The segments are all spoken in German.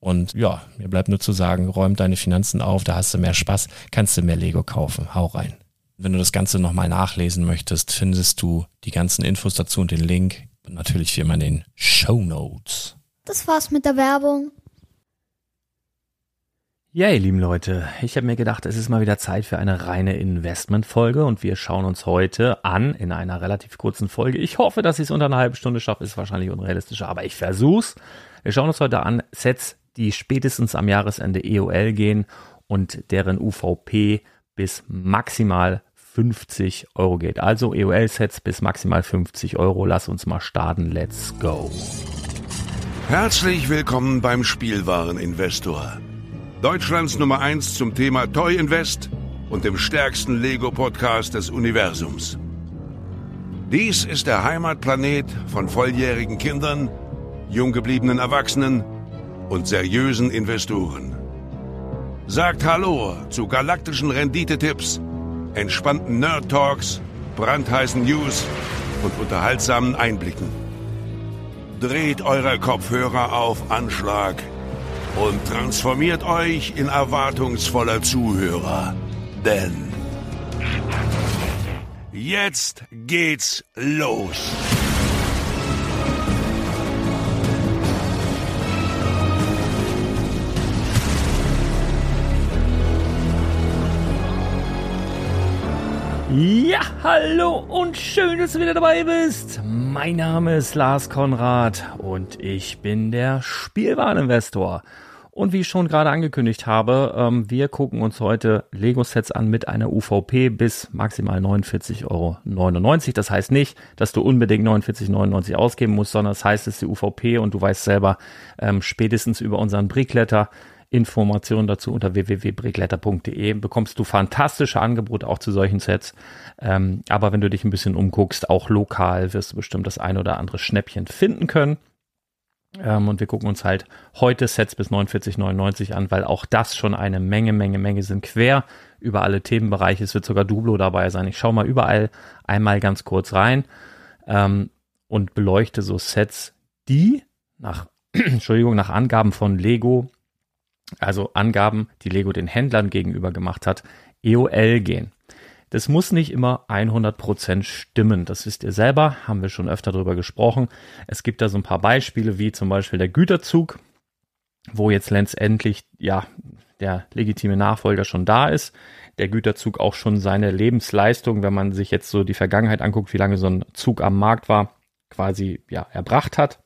Und ja, mir bleibt nur zu sagen, räum deine Finanzen auf, da hast du mehr Spaß, kannst du mehr Lego kaufen. Hau rein. Wenn du das Ganze nochmal nachlesen möchtest, findest du die ganzen Infos dazu und den Link. Und natürlich wie immer in den Show Notes. Das war's mit der Werbung. Ja, ihr lieben Leute, ich habe mir gedacht, es ist mal wieder Zeit für eine reine Investmentfolge und wir schauen uns heute an in einer relativ kurzen Folge. Ich hoffe, dass ich es unter einer halben Stunde schaffe, ist wahrscheinlich unrealistisch, aber ich versuch's. Wir schauen uns heute an Sets, die spätestens am Jahresende EOL gehen und deren UVP bis maximal 50 Euro geht. Also EOL-Sets bis maximal 50 Euro. Lass uns mal starten. Let's go. Herzlich willkommen beim Spielwareninvestor. Deutschlands Nummer 1 zum Thema Toy Invest und dem stärksten Lego-Podcast des Universums. Dies ist der Heimatplanet von volljährigen Kindern, jung gebliebenen Erwachsenen und seriösen Investoren. Sagt Hallo zu galaktischen Rendite-Tipps, entspannten Nerd-Talks, brandheißen News und unterhaltsamen Einblicken. Dreht eure Kopfhörer auf Anschlag und transformiert euch in erwartungsvoller Zuhörer. Denn jetzt geht's los. Ja, hallo und schön, dass du wieder dabei bist. Mein Name ist Lars Konrad und ich bin der Spielwareninvestor. Und wie ich schon gerade angekündigt habe, ähm, wir gucken uns heute Lego-Sets an mit einer UVP bis maximal 49,99 Euro. Das heißt nicht, dass du unbedingt 49,99 ausgeben musst, sondern das heißt, es ist die UVP und du weißt selber, ähm, spätestens über unseren Brickletter Informationen dazu unter www.brickletter.de. Bekommst du fantastische Angebote auch zu solchen Sets. Ähm, aber wenn du dich ein bisschen umguckst, auch lokal wirst du bestimmt das ein oder andere Schnäppchen finden können. Ähm, und wir gucken uns halt heute Sets bis 49,99 an, weil auch das schon eine Menge, Menge, Menge sind quer über alle Themenbereiche. Es wird sogar Dublo dabei sein. Ich schaue mal überall einmal ganz kurz rein ähm, und beleuchte so Sets, die nach, Entschuldigung, nach Angaben von Lego, also Angaben, die Lego den Händlern gegenüber gemacht hat, EOL gehen. Das muss nicht immer 100% stimmen. Das wisst ihr selber, haben wir schon öfter darüber gesprochen. Es gibt da so ein paar Beispiele, wie zum Beispiel der Güterzug, wo jetzt letztendlich, ja, der legitime Nachfolger schon da ist. Der Güterzug auch schon seine Lebensleistung, wenn man sich jetzt so die Vergangenheit anguckt, wie lange so ein Zug am Markt war, quasi, ja, erbracht hat.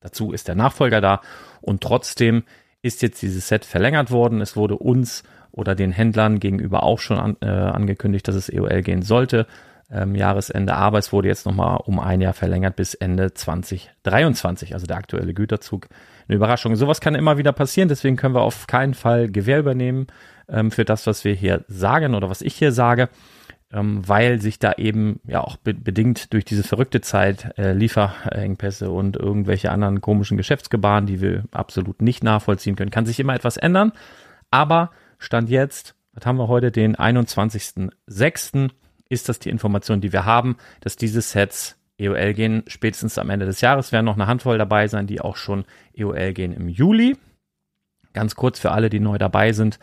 Dazu ist der Nachfolger da und trotzdem ist jetzt dieses Set verlängert worden. Es wurde uns oder den Händlern gegenüber auch schon an, äh, angekündigt, dass es EOL gehen sollte. Ähm, Jahresende, aber es wurde jetzt nochmal um ein Jahr verlängert bis Ende 2023, also der aktuelle Güterzug. Eine Überraschung. Sowas kann immer wieder passieren, deswegen können wir auf keinen Fall Gewähr übernehmen ähm, für das, was wir hier sagen oder was ich hier sage, ähm, weil sich da eben ja auch be bedingt durch diese verrückte Zeit äh, Lieferengpässe und irgendwelche anderen komischen Geschäftsgebaren, die wir absolut nicht nachvollziehen können, kann sich immer etwas ändern. Aber Stand jetzt, was haben wir heute, den 21.06., ist das die Information, die wir haben, dass diese Sets EOL gehen spätestens am Ende des Jahres. Werden noch eine Handvoll dabei sein, die auch schon EOL gehen im Juli. Ganz kurz für alle, die neu dabei sind.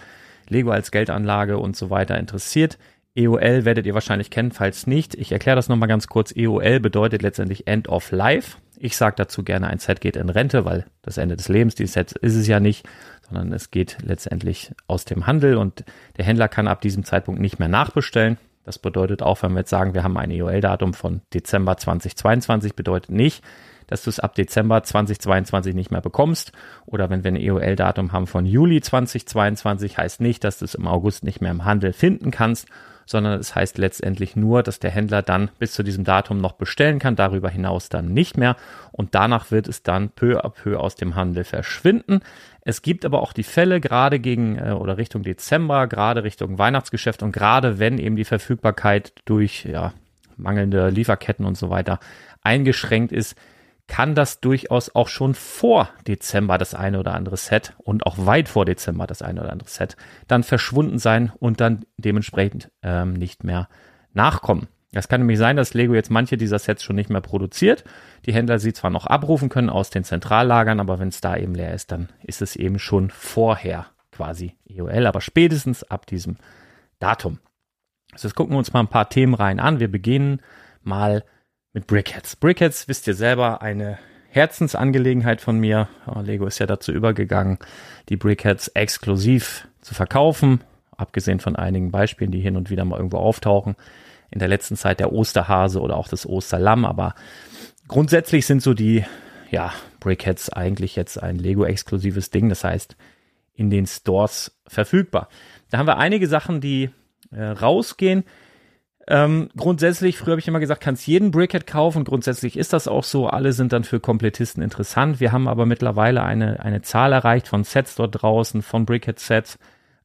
Lego als Geldanlage und so weiter interessiert. EOL werdet ihr wahrscheinlich kennen, falls nicht. Ich erkläre das nochmal ganz kurz. EOL bedeutet letztendlich End of Life. Ich sage dazu gerne, ein Set geht in Rente, weil das Ende des Lebens, die Sets ist es ja nicht, sondern es geht letztendlich aus dem Handel und der Händler kann ab diesem Zeitpunkt nicht mehr nachbestellen. Das bedeutet auch, wenn wir jetzt sagen, wir haben ein EOL-Datum von Dezember 2022, bedeutet nicht, dass du es ab Dezember 2022 nicht mehr bekommst. Oder wenn wir ein EOL-Datum haben von Juli 2022, heißt nicht, dass du es im August nicht mehr im Handel finden kannst, sondern es heißt letztendlich nur, dass der Händler dann bis zu diesem Datum noch bestellen kann, darüber hinaus dann nicht mehr und danach wird es dann peu à peu aus dem Handel verschwinden. Es gibt aber auch die Fälle, gerade gegen äh, oder Richtung Dezember, gerade Richtung Weihnachtsgeschäft und gerade wenn eben die Verfügbarkeit durch ja, mangelnde Lieferketten und so weiter eingeschränkt ist, kann das durchaus auch schon vor Dezember das eine oder andere Set und auch weit vor Dezember das eine oder andere Set dann verschwunden sein und dann dementsprechend ähm, nicht mehr nachkommen. Das kann nämlich sein, dass Lego jetzt manche dieser Sets schon nicht mehr produziert. Die Händler sie zwar noch abrufen können aus den Zentrallagern, aber wenn es da eben leer ist, dann ist es eben schon vorher quasi EOL, aber spätestens ab diesem Datum. Also jetzt gucken wir uns mal ein paar Themen rein an. Wir beginnen mal mit Brickheads. Brickheads, wisst ihr selber, eine Herzensangelegenheit von mir. Lego ist ja dazu übergegangen, die Brickheads exklusiv zu verkaufen, abgesehen von einigen Beispielen, die hin und wieder mal irgendwo auftauchen. In der letzten Zeit der Osterhase oder auch das Osterlamm, aber grundsätzlich sind so die ja, Brickheads eigentlich jetzt ein Lego-exklusives Ding, das heißt in den Stores verfügbar. Da haben wir einige Sachen, die äh, rausgehen. Ähm, grundsätzlich, früher habe ich immer gesagt, kannst jeden Brickhead kaufen. Grundsätzlich ist das auch so. Alle sind dann für Komplettisten interessant. Wir haben aber mittlerweile eine, eine Zahl erreicht von Sets dort draußen, von Brickhead-Sets.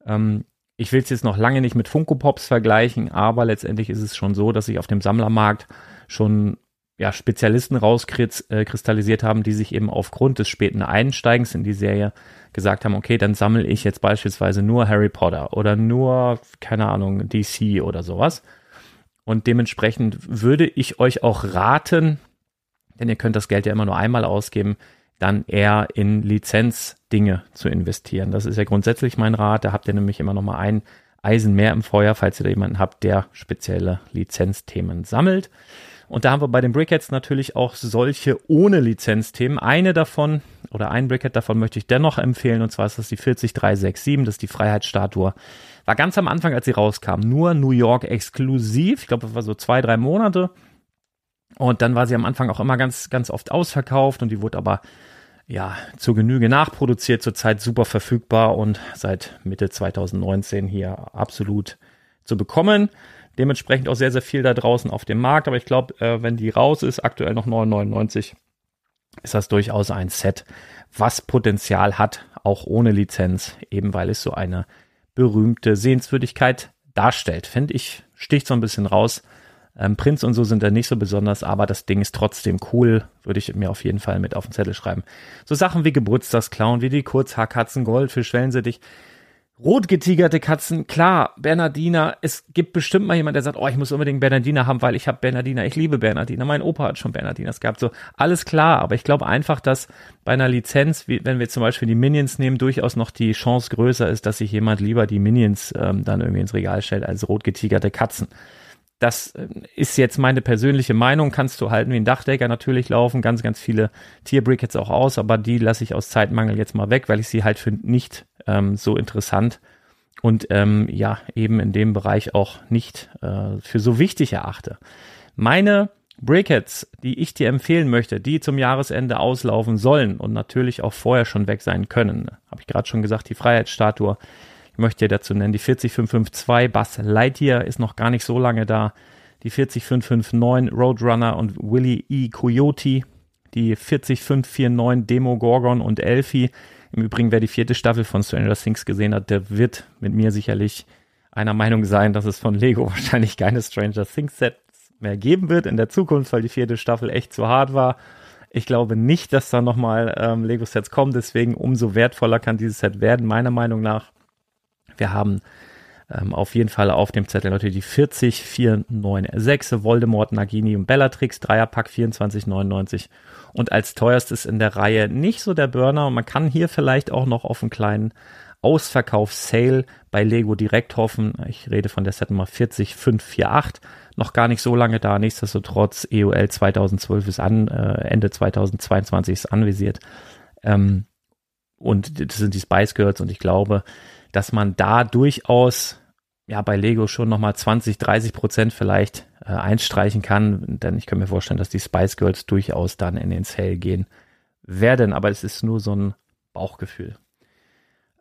Ähm, ich will es jetzt noch lange nicht mit Funko Pops vergleichen, aber letztendlich ist es schon so, dass sich auf dem Sammlermarkt schon ja, Spezialisten rauskristallisiert haben, die sich eben aufgrund des späten Einsteigens in die Serie gesagt haben, okay, dann sammle ich jetzt beispielsweise nur Harry Potter oder nur, keine Ahnung, DC oder sowas. Und dementsprechend würde ich euch auch raten, denn ihr könnt das Geld ja immer nur einmal ausgeben, dann eher in Lizenzdinge zu investieren. Das ist ja grundsätzlich mein Rat. Da habt ihr nämlich immer noch mal ein Eisen mehr im Feuer, falls ihr da jemanden habt, der spezielle Lizenzthemen sammelt. Und da haben wir bei den Brickheads natürlich auch solche ohne Lizenzthemen. Eine davon oder ein Brickhead davon möchte ich dennoch empfehlen und zwar ist das die 40367, das ist die Freiheitsstatue war ganz am Anfang, als sie rauskam, nur New York exklusiv. Ich glaube, das war so zwei, drei Monate. Und dann war sie am Anfang auch immer ganz, ganz oft ausverkauft und die wurde aber ja zur Genüge nachproduziert, zurzeit super verfügbar und seit Mitte 2019 hier absolut zu bekommen. Dementsprechend auch sehr, sehr viel da draußen auf dem Markt. Aber ich glaube, äh, wenn die raus ist, aktuell noch 9,99, ist das durchaus ein Set, was Potenzial hat, auch ohne Lizenz, eben weil es so eine berühmte Sehenswürdigkeit darstellt. Finde ich, sticht so ein bisschen raus. Ähm, Prinz und so sind da nicht so besonders, aber das Ding ist trotzdem cool. Würde ich mir auf jeden Fall mit auf den Zettel schreiben. So Sachen wie Geburtstagsclown, wie die Kurzhaarkatzen, Goldfisch, Wellensittich. Rotgetigerte Katzen, klar, Bernardiner, es gibt bestimmt mal jemand, der sagt, oh, ich muss unbedingt Bernardiner haben, weil ich habe Bernardiner, ich liebe Bernardiner, mein Opa hat schon Bernardiners gehabt, so, alles klar, aber ich glaube einfach, dass bei einer Lizenz, wie, wenn wir zum Beispiel die Minions nehmen, durchaus noch die Chance größer ist, dass sich jemand lieber die Minions ähm, dann irgendwie ins Regal stellt als rotgetigerte Katzen. Das äh, ist jetzt meine persönliche Meinung. Kannst du halten wie ein Dachdecker natürlich laufen. Ganz, ganz viele Tierbrickets auch aus, aber die lasse ich aus Zeitmangel jetzt mal weg, weil ich sie halt für nicht ähm, so interessant und ähm, ja, eben in dem Bereich auch nicht äh, für so wichtig erachte. Meine Brickets, die ich dir empfehlen möchte, die zum Jahresende auslaufen sollen und natürlich auch vorher schon weg sein können, habe ich gerade schon gesagt, die Freiheitsstatue, ich möchte dir dazu nennen, die 40552 Buzz Lightyear ist noch gar nicht so lange da, die 40559 Roadrunner und Willy E. Coyote, die 40549 Demo Gorgon und Elfie, im Übrigen, wer die vierte Staffel von Stranger Things gesehen hat, der wird mit mir sicherlich einer Meinung sein, dass es von Lego wahrscheinlich keine Stranger Things Sets mehr geben wird in der Zukunft, weil die vierte Staffel echt zu hart war. Ich glaube nicht, dass da nochmal ähm, Lego-Sets kommen, deswegen umso wertvoller kann dieses Set werden, meiner Meinung nach. Wir haben ähm, auf jeden Fall auf dem Zettel natürlich die 40496 Voldemort, Nagini und Bellatrix, Dreierpack 2499 und als teuerstes in der Reihe nicht so der Burner. Und man kann hier vielleicht auch noch auf einen kleinen Ausverkauf-Sale bei Lego direkt hoffen. Ich rede von der Set Nummer 40548. Noch gar nicht so lange da. Nichtsdestotrotz, EOL 2012 ist an, äh, Ende 2022 ist anvisiert. Ähm, und das sind die Spice Girls und ich glaube, dass man da durchaus ja bei Lego schon nochmal 20, 30 Prozent vielleicht äh, einstreichen kann, denn ich kann mir vorstellen, dass die Spice Girls durchaus dann in den Sale gehen werden, aber es ist nur so ein Bauchgefühl.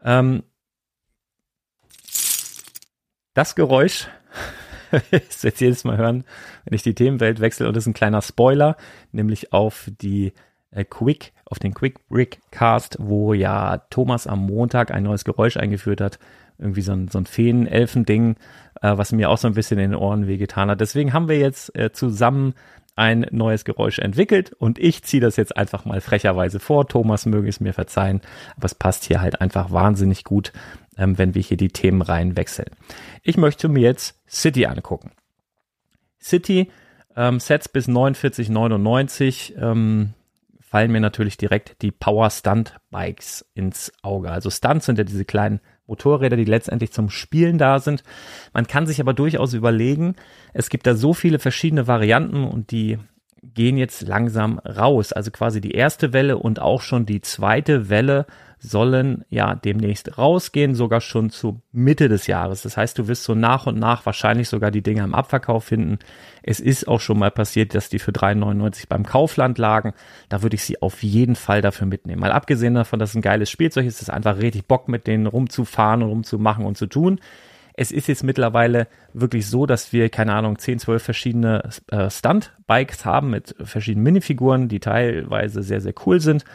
Ähm, das Geräusch, das jetzt jedes Mal hören, wenn ich die Themenwelt wechsle, und das ist ein kleiner Spoiler, nämlich auf die äh, Quick, auf den Quick Brick Cast, wo ja Thomas am Montag ein neues Geräusch eingeführt hat, irgendwie so ein, so ein Feen-Elfen-Ding, äh, was mir auch so ein bisschen in den Ohren wehgetan hat. Deswegen haben wir jetzt äh, zusammen ein neues Geräusch entwickelt und ich ziehe das jetzt einfach mal frecherweise vor. Thomas möge es mir verzeihen, aber es passt hier halt einfach wahnsinnig gut, ähm, wenn wir hier die Themen rein wechseln. Ich möchte mir jetzt City angucken. City, ähm, Sets bis 49,99 ähm, fallen mir natürlich direkt die Power Stunt Bikes ins Auge. Also Stunts sind ja diese kleinen Motorräder, die letztendlich zum Spielen da sind. Man kann sich aber durchaus überlegen, es gibt da so viele verschiedene Varianten und die gehen jetzt langsam raus. Also quasi die erste Welle und auch schon die zweite Welle sollen ja demnächst rausgehen, sogar schon zu Mitte des Jahres. Das heißt, du wirst so nach und nach wahrscheinlich sogar die Dinge im Abverkauf finden. Es ist auch schon mal passiert, dass die für 3,99 beim Kaufland lagen. Da würde ich sie auf jeden Fall dafür mitnehmen. Mal abgesehen davon, dass es ein geiles Spielzeug ist, ist einfach richtig Bock mit denen rumzufahren und rumzumachen und zu tun. Es ist jetzt mittlerweile wirklich so, dass wir, keine Ahnung, 10, 12 verschiedene äh, Stunt-Bikes haben mit verschiedenen Minifiguren, die teilweise sehr, sehr cool sind.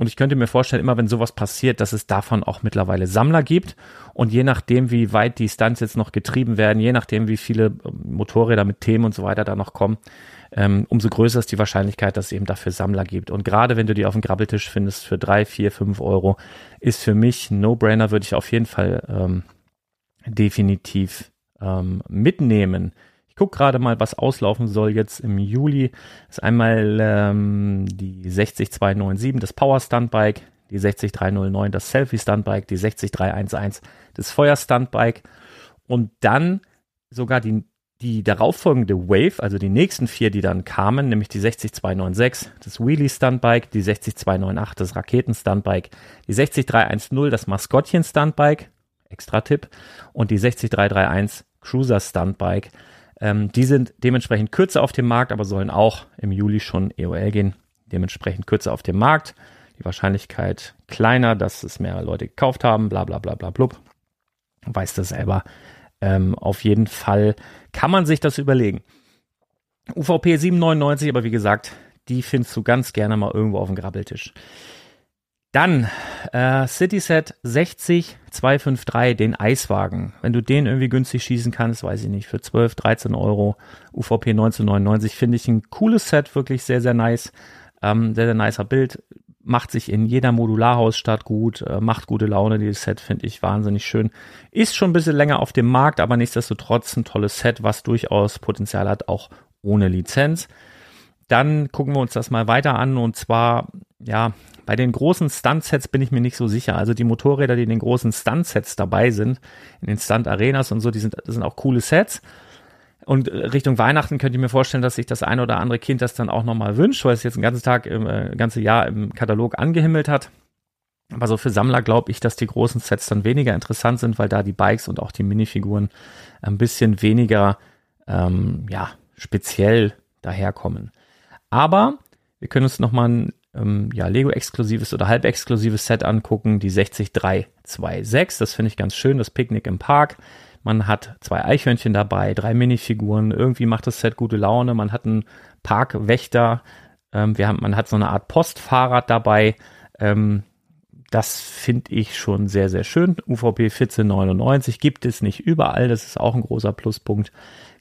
Und ich könnte mir vorstellen, immer wenn sowas passiert, dass es davon auch mittlerweile Sammler gibt. Und je nachdem, wie weit die Stunts jetzt noch getrieben werden, je nachdem, wie viele ähm, Motorräder mit Themen und so weiter da noch kommen, ähm, umso größer ist die Wahrscheinlichkeit, dass es eben dafür Sammler gibt. Und gerade wenn du die auf dem Grabbeltisch findest für drei, vier, fünf Euro, ist für mich No-Brainer, würde ich auf jeden Fall ähm, definitiv ähm, mitnehmen gucke gerade mal, was auslaufen soll jetzt im Juli. Das ist einmal ähm, die 60297, das Power Stuntbike, die 60309, das Selfie Stuntbike, die 60311, das Feuer Stuntbike und dann sogar die die darauffolgende Wave, also die nächsten vier, die dann kamen, nämlich die 60296, das Wheelie Stuntbike, die 60298, das Raketen Stuntbike, die 60310, das Maskottchen Stuntbike, extra Tipp, und die 60331 Cruiser Stuntbike. Ähm, die sind dementsprechend kürzer auf dem Markt, aber sollen auch im Juli schon EOL gehen. Dementsprechend kürzer auf dem Markt. Die Wahrscheinlichkeit kleiner, dass es mehr Leute gekauft haben, bla bla bla bla blub. Weiß das selber. Ähm, auf jeden Fall kann man sich das überlegen. UVP 799, aber wie gesagt, die findest du ganz gerne mal irgendwo auf dem Grabbeltisch. Dann äh, Cityset 60 253, den Eiswagen. Wenn du den irgendwie günstig schießen kannst, weiß ich nicht, für 12, 13 Euro, UVP 1999, finde ich ein cooles Set, wirklich sehr, sehr nice. Ähm, sehr, sehr nicer Bild. Macht sich in jeder Modularhausstadt gut, äh, macht gute Laune. Dieses Set finde ich wahnsinnig schön. Ist schon ein bisschen länger auf dem Markt, aber nichtsdestotrotz ein tolles Set, was durchaus Potenzial hat, auch ohne Lizenz. Dann gucken wir uns das mal weiter an und zwar, ja, bei den großen Stuntsets bin ich mir nicht so sicher. Also die Motorräder, die in den großen Stuntsets dabei sind, in den Stunt-Arenas und so, die sind, das sind auch coole Sets. Und Richtung Weihnachten könnte ich mir vorstellen, dass sich das eine oder andere Kind das dann auch nochmal wünscht, weil es jetzt ein ganzes Tag, im äh, ganze Jahr im Katalog angehimmelt hat. Aber so für Sammler glaube ich, dass die großen Sets dann weniger interessant sind, weil da die Bikes und auch die Minifiguren ein bisschen weniger, ähm, ja, speziell daherkommen. Aber wir können uns nochmal ein ähm, ja, Lego-exklusives oder halb-exklusives Set angucken, die 60326. Das finde ich ganz schön, das Picknick im Park. Man hat zwei Eichhörnchen dabei, drei Minifiguren. Irgendwie macht das Set gute Laune. Man hat einen Parkwächter. Ähm, wir haben, man hat so eine Art Postfahrrad dabei. Ähm, das finde ich schon sehr, sehr schön. UVP 1499 gibt es nicht überall. Das ist auch ein großer Pluspunkt.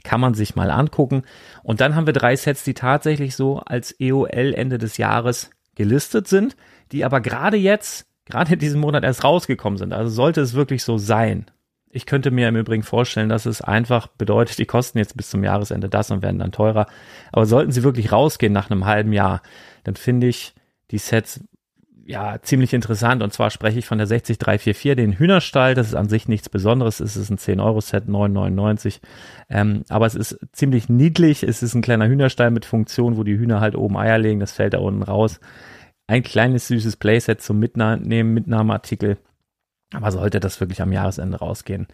Kann man sich mal angucken. Und dann haben wir drei Sets, die tatsächlich so als EOL Ende des Jahres gelistet sind, die aber gerade jetzt, gerade in diesem Monat erst rausgekommen sind. Also sollte es wirklich so sein. Ich könnte mir im Übrigen vorstellen, dass es einfach bedeutet, die kosten jetzt bis zum Jahresende das und werden dann teurer. Aber sollten sie wirklich rausgehen nach einem halben Jahr, dann finde ich die Sets ja, ziemlich interessant. Und zwar spreche ich von der 60344, den Hühnerstall. Das ist an sich nichts Besonderes. Es ist ein 10-Euro-Set, 9,99. Ähm, aber es ist ziemlich niedlich. Es ist ein kleiner Hühnerstall mit Funktion, wo die Hühner halt oben Eier legen. Das fällt da unten raus. Ein kleines, süßes Playset zum Mitnehmen, Mitnahmeartikel. Aber sollte das wirklich am Jahresende rausgehen,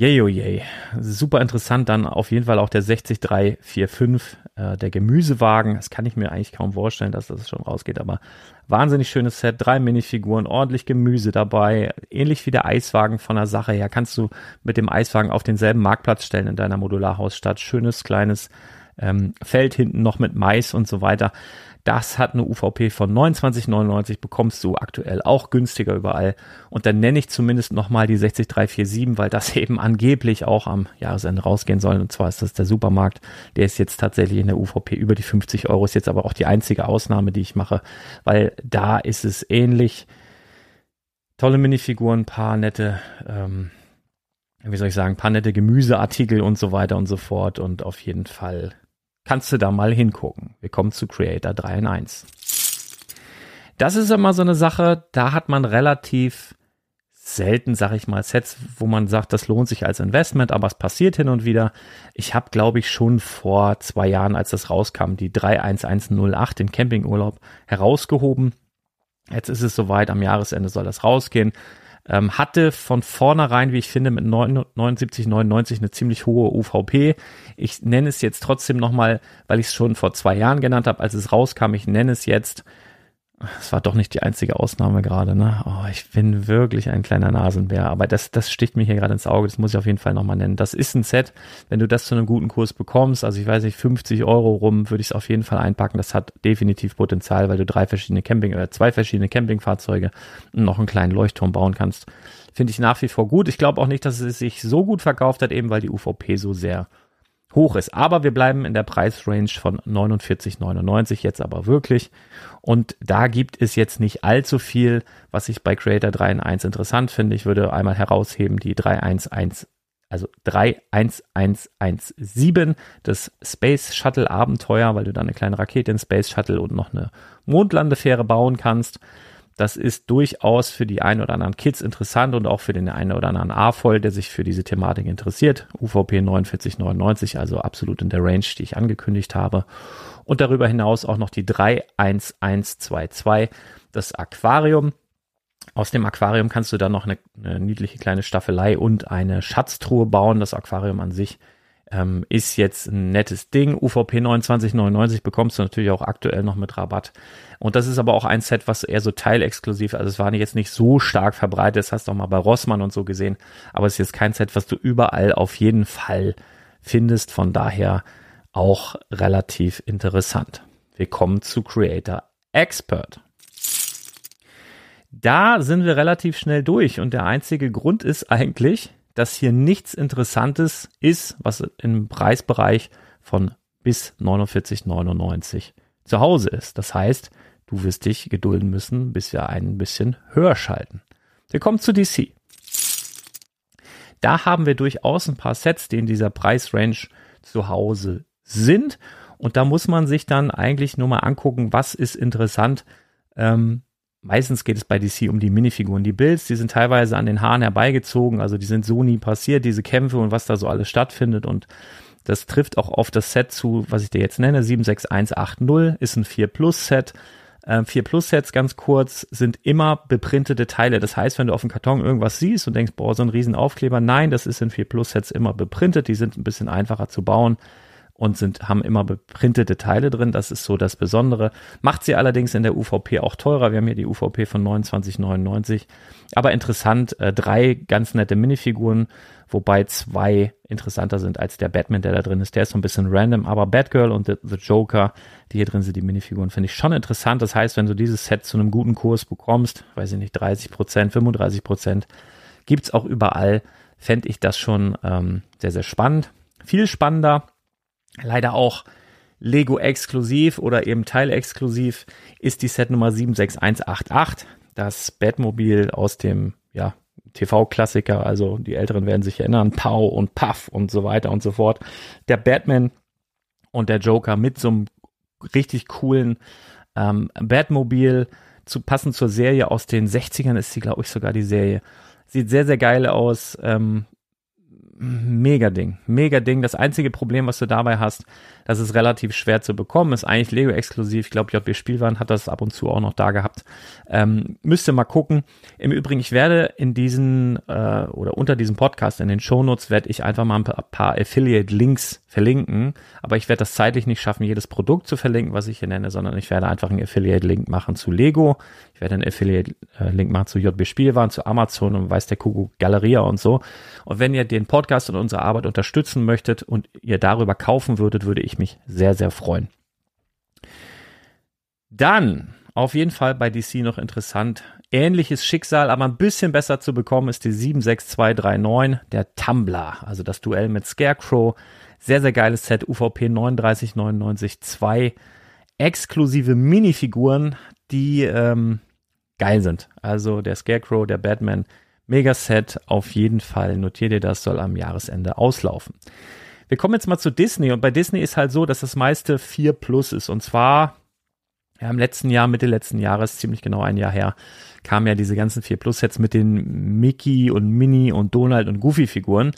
Yay, oh yay. Super interessant dann auf jeden Fall auch der 60345, äh, der Gemüsewagen. Das kann ich mir eigentlich kaum vorstellen, dass das schon rausgeht, aber wahnsinnig schönes Set, drei Minifiguren, ordentlich Gemüse dabei, ähnlich wie der Eiswagen von der Sache her. Kannst du mit dem Eiswagen auf denselben Marktplatz stellen in deiner Modularhausstadt. Schönes kleines ähm, Feld hinten noch mit Mais und so weiter. Das hat eine UVP von 29,99, bekommst du aktuell auch günstiger überall. Und dann nenne ich zumindest nochmal die 60347, weil das eben angeblich auch am Jahresende rausgehen soll. Und zwar ist das der Supermarkt. Der ist jetzt tatsächlich in der UVP über die 50 Euro. Ist jetzt aber auch die einzige Ausnahme, die ich mache, weil da ist es ähnlich. Tolle Minifiguren, paar nette, ähm, wie soll ich sagen, paar nette Gemüseartikel und so weiter und so fort. Und auf jeden Fall kannst du da mal hingucken. Wir kommen zu Creator 3 in 1. Das ist immer so eine Sache, da hat man relativ selten, sag ich mal, Sets, wo man sagt, das lohnt sich als Investment, aber es passiert hin und wieder. Ich habe, glaube ich, schon vor zwei Jahren, als das rauskam, die 31108 den Campingurlaub herausgehoben. Jetzt ist es soweit, am Jahresende soll das rausgehen ähm, hatte von vornherein, wie ich finde, mit 79, 99 eine ziemlich hohe UVP. Ich nenne es jetzt trotzdem nochmal, weil ich es schon vor zwei Jahren genannt habe, als es rauskam. Ich nenne es jetzt es war doch nicht die einzige Ausnahme gerade, ne? Oh, ich bin wirklich ein kleiner Nasenbär, aber das, das sticht mir hier gerade ins Auge, das muss ich auf jeden Fall nochmal nennen. Das ist ein Set, wenn du das zu einem guten Kurs bekommst, also ich weiß nicht, 50 Euro rum, würde ich es auf jeden Fall einpacken. Das hat definitiv Potenzial, weil du drei verschiedene Camping, oder zwei verschiedene Campingfahrzeuge und noch einen kleinen Leuchtturm bauen kannst. Finde ich nach wie vor gut. Ich glaube auch nicht, dass es sich so gut verkauft hat, eben weil die UVP so sehr hoch ist. Aber wir bleiben in der Preisrange von 49,99 jetzt aber wirklich. Und da gibt es jetzt nicht allzu viel, was ich bei Creator 3 in 1 interessant finde. Ich würde einmal herausheben die 311 also 31117, das Space Shuttle Abenteuer, weil du da eine kleine Rakete in Space Shuttle und noch eine Mondlandefähre bauen kannst. Das ist durchaus für die ein oder anderen Kids interessant und auch für den einen oder anderen A-Voll, der sich für diese Thematik interessiert. UVP 4999, also absolut in der Range, die ich angekündigt habe. Und darüber hinaus auch noch die 31122, das Aquarium. Aus dem Aquarium kannst du dann noch eine, eine niedliche kleine Staffelei und eine Schatztruhe bauen. Das Aquarium an sich ähm, ist jetzt ein nettes Ding. UVP 29,99 bekommst du natürlich auch aktuell noch mit Rabatt. Und das ist aber auch ein Set, was eher so teilexklusiv, also es war jetzt nicht so stark verbreitet, das hast du auch mal bei Rossmann und so gesehen, aber es ist jetzt kein Set, was du überall auf jeden Fall findest, von daher auch relativ interessant. Wir kommen zu Creator Expert. Da sind wir relativ schnell durch und der einzige Grund ist eigentlich, dass hier nichts Interessantes ist, was im Preisbereich von bis 49,99 zu Hause ist. Das heißt, du wirst dich gedulden müssen, bis wir ein bisschen höher schalten. Wir kommen zu DC. Da haben wir durchaus ein paar Sets, die in dieser Preisrange zu Hause sind. Und da muss man sich dann eigentlich nur mal angucken, was ist interessant. Ähm, meistens geht es bei DC um die Minifiguren. Die Builds, die sind teilweise an den Haaren herbeigezogen, also die sind so nie passiert, diese Kämpfe und was da so alles stattfindet. Und das trifft auch auf das Set zu, was ich dir jetzt nenne, 76180, ist ein 4 Plus Set. Äh, 4 Plus Sets, ganz kurz, sind immer beprintete Teile. Das heißt, wenn du auf dem Karton irgendwas siehst und denkst, boah, so ein riesen Aufkleber, nein, das ist in 4 Plus Sets immer beprintet. Die sind ein bisschen einfacher zu bauen und sind, haben immer beprintete Teile drin. Das ist so das Besondere. Macht sie allerdings in der UVP auch teurer. Wir haben hier die UVP von 29,99. Aber interessant, äh, drei ganz nette Minifiguren, wobei zwei interessanter sind als der Batman, der da drin ist. Der ist so ein bisschen random, aber Batgirl und The, The Joker, die hier drin sind, die Minifiguren, finde ich schon interessant. Das heißt, wenn du dieses Set zu einem guten Kurs bekommst, weiß ich nicht, 30 Prozent, 35 Prozent, gibt's auch überall, fände ich das schon ähm, sehr, sehr spannend. Viel spannender leider auch Lego exklusiv oder eben teilexklusiv ist die Set Nummer 76188. Das Batmobil aus dem ja, TV-Klassiker, also die Älteren werden sich erinnern, Pow und Puff und so weiter und so fort. Der Batman und der Joker mit so einem richtig coolen ähm, Batmobil, zu passend zur Serie aus den 60ern ist sie, glaube ich, sogar die Serie. Sieht sehr, sehr geil aus. Ähm, mega Ding, mega Ding. Das einzige Problem, was du dabei hast, das ist relativ schwer zu bekommen, ist eigentlich Lego exklusiv. Ich glaube, JB Spielwaren hat das ab und zu auch noch da gehabt. Ähm, müsst ihr mal gucken. Im Übrigen, ich werde in diesen äh, oder unter diesem Podcast in den Shownotes werde ich einfach mal ein paar, paar Affiliate-Links verlinken, aber ich werde das zeitlich nicht schaffen, jedes Produkt zu verlinken, was ich hier nenne, sondern ich werde einfach einen Affiliate-Link machen zu Lego. Ich werde einen Affiliate-Link machen zu JB Spielwaren, zu Amazon und weiß der Kuckuck Galeria und so. Und wenn ihr den Podcast und unsere Arbeit unterstützen möchtet und ihr darüber kaufen würdet, würde ich mich sehr, sehr freuen. Dann auf jeden Fall bei DC noch interessant. Ähnliches Schicksal, aber ein bisschen besser zu bekommen ist die 76239, der Tumblr, also das Duell mit Scarecrow. Sehr, sehr geiles Set, UVP 3999 2 exklusive Minifiguren, die ähm, geil sind. Also der Scarecrow, der Batman, Megaset auf jeden Fall. Notiert ihr das, soll am Jahresende auslaufen. Wir kommen jetzt mal zu Disney und bei Disney ist halt so, dass das meiste 4 Plus ist und zwar ja, im letzten Jahr, Mitte letzten Jahres, ziemlich genau ein Jahr her, kamen ja diese ganzen 4 Plus Sets mit den Mickey und Minnie und Donald und Goofy Figuren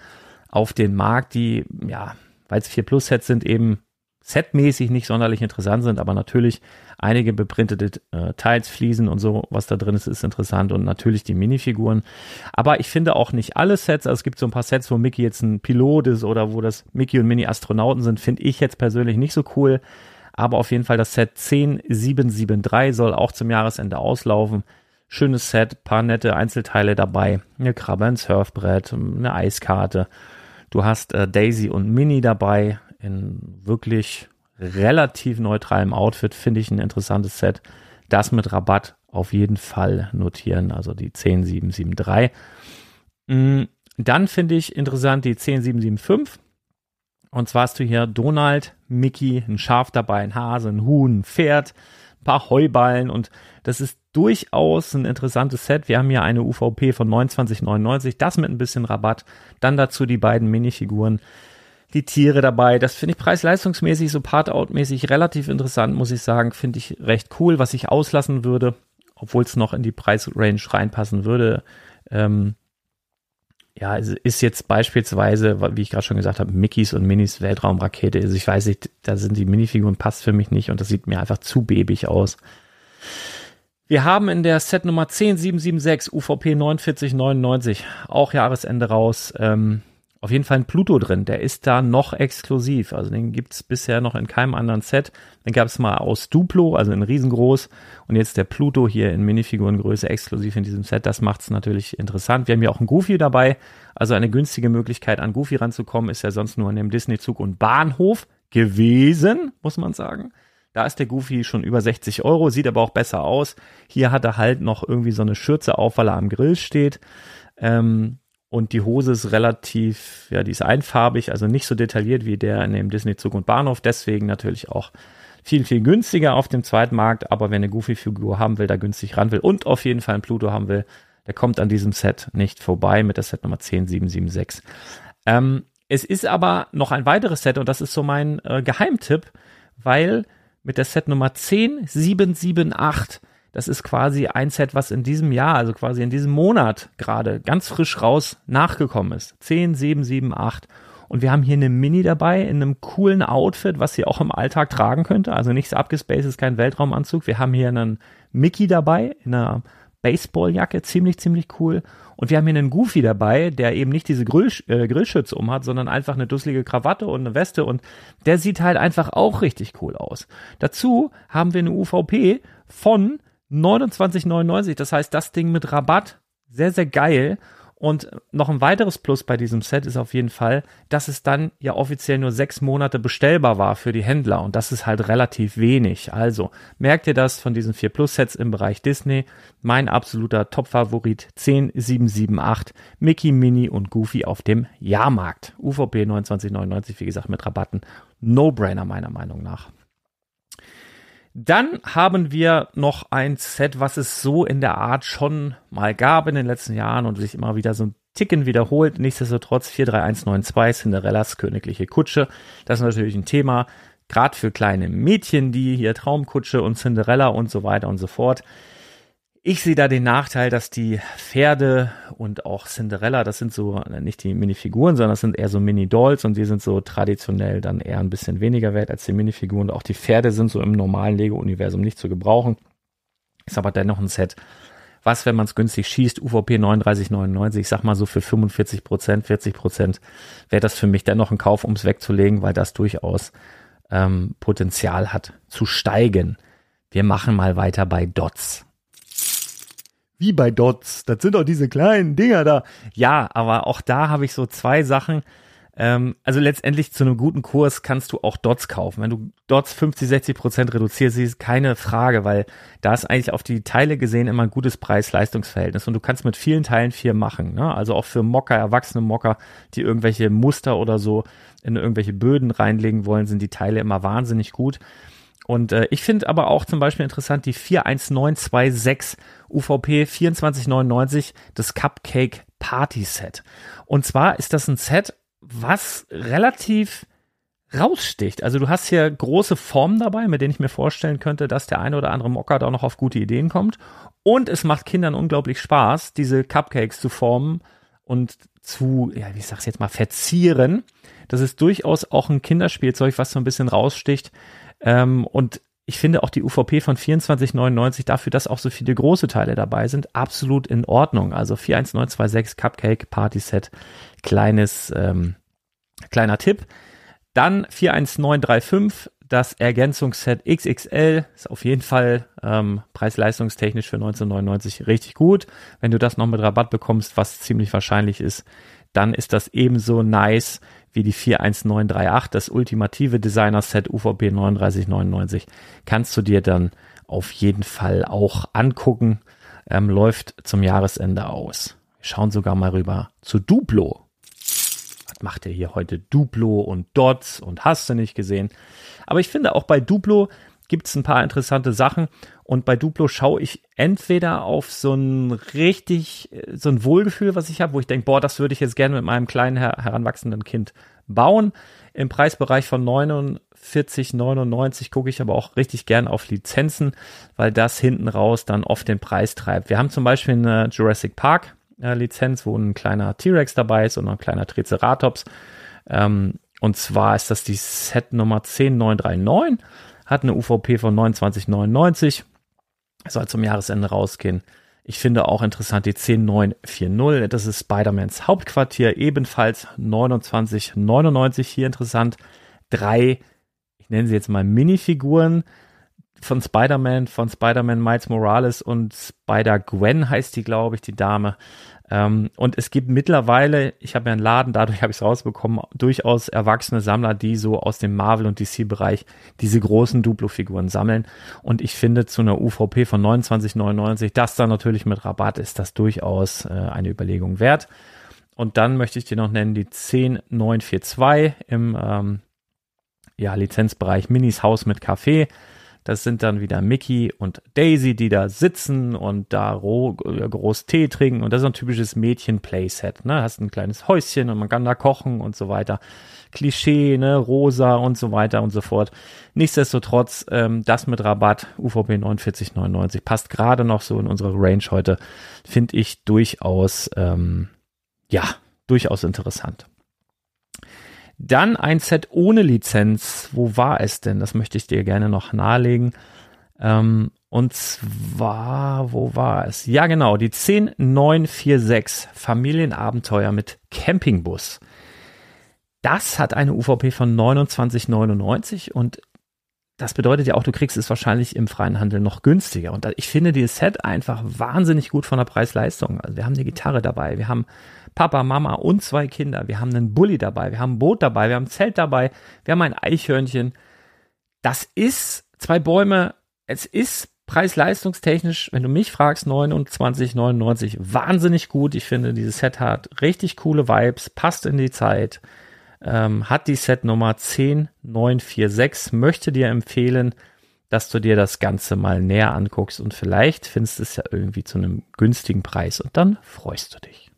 auf den Markt, die ja, weil es 4 Plus Sets sind, eben setmäßig nicht sonderlich interessant sind, aber natürlich einige beprintete äh, Teils, Fliesen und so, was da drin ist, ist interessant und natürlich die Minifiguren. Aber ich finde auch nicht alle Sets, also es gibt so ein paar Sets, wo Mickey jetzt ein Pilot ist oder wo das Mickey und Minnie Astronauten sind, finde ich jetzt persönlich nicht so cool. Aber auf jeden Fall das Set 10773 soll auch zum Jahresende auslaufen. Schönes Set, paar nette Einzelteile dabei, eine Krabbe, ein Surfbrett, eine Eiskarte. Du hast äh, Daisy und Minnie dabei, in wirklich relativ neutralem Outfit, finde ich ein interessantes Set. Das mit Rabatt auf jeden Fall notieren, also die 10773. Mm, dann finde ich interessant die 10775. Und zwar hast du hier Donald, Mickey, ein Schaf dabei, ein Hase, ein Huhn, ein Pferd, paar Heuballen und das ist durchaus ein interessantes Set. Wir haben hier eine UVP von 29,99, das mit ein bisschen Rabatt. Dann dazu die beiden Minifiguren die Tiere dabei. Das finde ich preis-leistungsmäßig, so Part-Out-mäßig relativ interessant, muss ich sagen. Finde ich recht cool, was ich auslassen würde, obwohl es noch in die Preisrange reinpassen würde. Ähm, ja, es ist jetzt beispielsweise, wie ich gerade schon gesagt habe, Mickeys und Minis Weltraumrakete. Also ich weiß nicht, da sind die Minifiguren passt für mich nicht und das sieht mir einfach zu babig aus. Wir haben in der Set Nummer 10776 UVP 4999 auch Jahresende raus. Ähm, auf jeden Fall ein Pluto drin. Der ist da noch exklusiv. Also den gibt's bisher noch in keinem anderen Set. Den gab es mal aus Duplo, also in riesengroß. Und jetzt der Pluto hier in Minifigurengröße exklusiv in diesem Set. Das macht's natürlich interessant. Wir haben ja auch einen Goofy dabei. Also eine günstige Möglichkeit an Goofy ranzukommen ist ja sonst nur in dem Disney-Zug und Bahnhof gewesen, muss man sagen. Da ist der Goofy schon über 60 Euro, sieht aber auch besser aus. Hier hat er halt noch irgendwie so eine Schürze auf, weil er am Grill steht. Ähm, und die Hose ist relativ, ja, die ist einfarbig, also nicht so detailliert wie der in dem Disney Zug und Bahnhof. Deswegen natürlich auch viel, viel günstiger auf dem Zweitmarkt. Aber wer eine Goofy-Figur haben will, da günstig ran will und auf jeden Fall ein Pluto haben will, der kommt an diesem Set nicht vorbei mit der Set Nummer 10776. Ähm, es ist aber noch ein weiteres Set und das ist so mein äh, Geheimtipp, weil mit der Set Nummer 10778, das ist quasi ein Set, was in diesem Jahr, also quasi in diesem Monat gerade ganz frisch raus nachgekommen ist. 10778. Und wir haben hier eine Mini dabei in einem coolen Outfit, was sie auch im Alltag tragen könnte. Also nichts abgespaced, ist kein Weltraumanzug. Wir haben hier einen Mickey dabei in einer Baseballjacke, ziemlich, ziemlich cool. Und wir haben hier einen Goofy dabei, der eben nicht diese Grill, äh, Grillschütze um hat, sondern einfach eine dusselige Krawatte und eine Weste und der sieht halt einfach auch richtig cool aus. Dazu haben wir eine UVP von 29,99. Das heißt, das Ding mit Rabatt, sehr, sehr geil. Und noch ein weiteres Plus bei diesem Set ist auf jeden Fall, dass es dann ja offiziell nur sechs Monate bestellbar war für die Händler. Und das ist halt relativ wenig. Also merkt ihr das von diesen vier Plus-Sets im Bereich Disney? Mein absoluter Top-Favorit 10778, Mickey, Minnie und Goofy auf dem Jahrmarkt. UVP 29,99, wie gesagt, mit Rabatten. No-brainer meiner Meinung nach. Dann haben wir noch ein Set, was es so in der Art schon mal gab in den letzten Jahren und sich immer wieder so ein Ticken wiederholt. Nichtsdestotrotz 43192 Cinderellas königliche Kutsche. Das ist natürlich ein Thema, gerade für kleine Mädchen, die hier Traumkutsche und Cinderella und so weiter und so fort. Ich sehe da den Nachteil, dass die Pferde und auch Cinderella, das sind so nicht die Minifiguren, sondern das sind eher so Mini-Dolls und die sind so traditionell dann eher ein bisschen weniger wert als die Minifiguren. Auch die Pferde sind so im normalen Lego-Universum nicht zu gebrauchen. Ist aber dennoch ein Set, was, wenn man es günstig schießt, UVP 39,99, ich sag mal so für 45 Prozent, 40 Prozent, wäre das für mich dennoch ein Kauf, um es wegzulegen, weil das durchaus ähm, Potenzial hat zu steigen. Wir machen mal weiter bei Dots wie bei Dots. Das sind doch diese kleinen Dinger da. Ja, aber auch da habe ich so zwei Sachen. Ähm, also letztendlich zu einem guten Kurs kannst du auch Dots kaufen. Wenn du Dots 50, 60 Prozent reduzierst, ist keine Frage, weil da ist eigentlich auf die Teile gesehen immer ein gutes Preis-Leistungsverhältnis und du kannst mit vielen Teilen viel machen. Ne? Also auch für Mocker, erwachsene Mocker, die irgendwelche Muster oder so in irgendwelche Böden reinlegen wollen, sind die Teile immer wahnsinnig gut. Und äh, ich finde aber auch zum Beispiel interessant die 41926 UVP 2499, das Cupcake Party Set. Und zwar ist das ein Set, was relativ raussticht. Also du hast hier große Formen dabei, mit denen ich mir vorstellen könnte, dass der eine oder andere Mocker da noch auf gute Ideen kommt. Und es macht Kindern unglaublich Spaß, diese Cupcakes zu formen und zu, ja, wie ich sag's jetzt mal, verzieren. Das ist durchaus auch ein Kinderspielzeug, was so ein bisschen raussticht. Ähm, und ich finde auch die UVP von 24,99 dafür, dass auch so viele große Teile dabei sind, absolut in Ordnung. Also 41926 Cupcake Party Set, kleines, ähm, kleiner Tipp. Dann 41935, das Ergänzungsset XXL ist auf jeden Fall ähm, preis-leistungstechnisch für 1999 richtig gut. Wenn du das noch mit Rabatt bekommst, was ziemlich wahrscheinlich ist, dann ist das ebenso nice wie die 41938, das ultimative Designer-Set UVP 3999, kannst du dir dann auf jeden Fall auch angucken. Ähm, läuft zum Jahresende aus. Wir schauen sogar mal rüber zu Duplo. Was macht er hier heute? Duplo und Dots und hast du nicht gesehen. Aber ich finde auch bei Duplo gibt es ein paar interessante Sachen. Und bei Duplo schaue ich entweder auf so ein richtig, so ein Wohlgefühl, was ich habe, wo ich denke, boah, das würde ich jetzt gerne mit meinem kleinen her heranwachsenden Kind bauen. Im Preisbereich von 49,99 gucke ich aber auch richtig gern auf Lizenzen, weil das hinten raus dann oft den Preis treibt. Wir haben zum Beispiel eine Jurassic Park äh, Lizenz, wo ein kleiner T-Rex dabei ist und ein kleiner Triceratops. Ähm, und zwar ist das die Set Nummer 10939, hat eine UVP von 29,99 soll zum Jahresende rausgehen. Ich finde auch interessant die 10940. Das ist Spider-Mans Hauptquartier, ebenfalls 2999 hier interessant. Drei, ich nenne sie jetzt mal Minifiguren von Spider-Man, von Spider-Man Miles Morales und Spider-Gwen heißt die, glaube ich, die Dame. Ähm, und es gibt mittlerweile, ich habe ja einen Laden, dadurch habe ich es rausbekommen, durchaus erwachsene Sammler, die so aus dem Marvel- und DC-Bereich diese großen Duplo-Figuren sammeln. Und ich finde zu einer UVP von 29,99, das dann natürlich mit Rabatt ist, das durchaus äh, eine Überlegung wert. Und dann möchte ich dir noch nennen die 10942 im ähm, ja, Lizenzbereich Minis Haus mit Café. Das sind dann wieder Mickey und Daisy, die da sitzen und da äh, groß Tee trinken. Und das ist ein typisches Mädchen-Playset. Ne? Hast ein kleines Häuschen und man kann da kochen und so weiter. Klischee, ne, rosa und so weiter und so fort. Nichtsdestotrotz, ähm, das mit Rabatt, UVP 49,99, passt gerade noch so in unsere Range heute, finde ich durchaus, ähm, ja, durchaus interessant. Dann ein Set ohne Lizenz. Wo war es denn? Das möchte ich dir gerne noch nahelegen. Ähm, und zwar, wo war es? Ja, genau, die 10946 Familienabenteuer mit Campingbus. Das hat eine UVP von 29,99 und das bedeutet ja auch, du kriegst es wahrscheinlich im freien Handel noch günstiger. Und ich finde dieses Set einfach wahnsinnig gut von der Preis-Leistung. Also wir haben eine Gitarre dabei, wir haben Papa, Mama und zwei Kinder. Wir haben einen Bulli dabei, wir haben ein Boot dabei, wir haben ein Zelt dabei, wir haben ein Eichhörnchen. Das ist zwei Bäume. Es ist preis-leistungstechnisch, wenn du mich fragst, 29,99 wahnsinnig gut. Ich finde, dieses Set hat richtig coole Vibes, passt in die Zeit, ähm, hat die Setnummer 10946, möchte dir empfehlen, dass du dir das Ganze mal näher anguckst und vielleicht findest du es ja irgendwie zu einem günstigen Preis und dann freust du dich.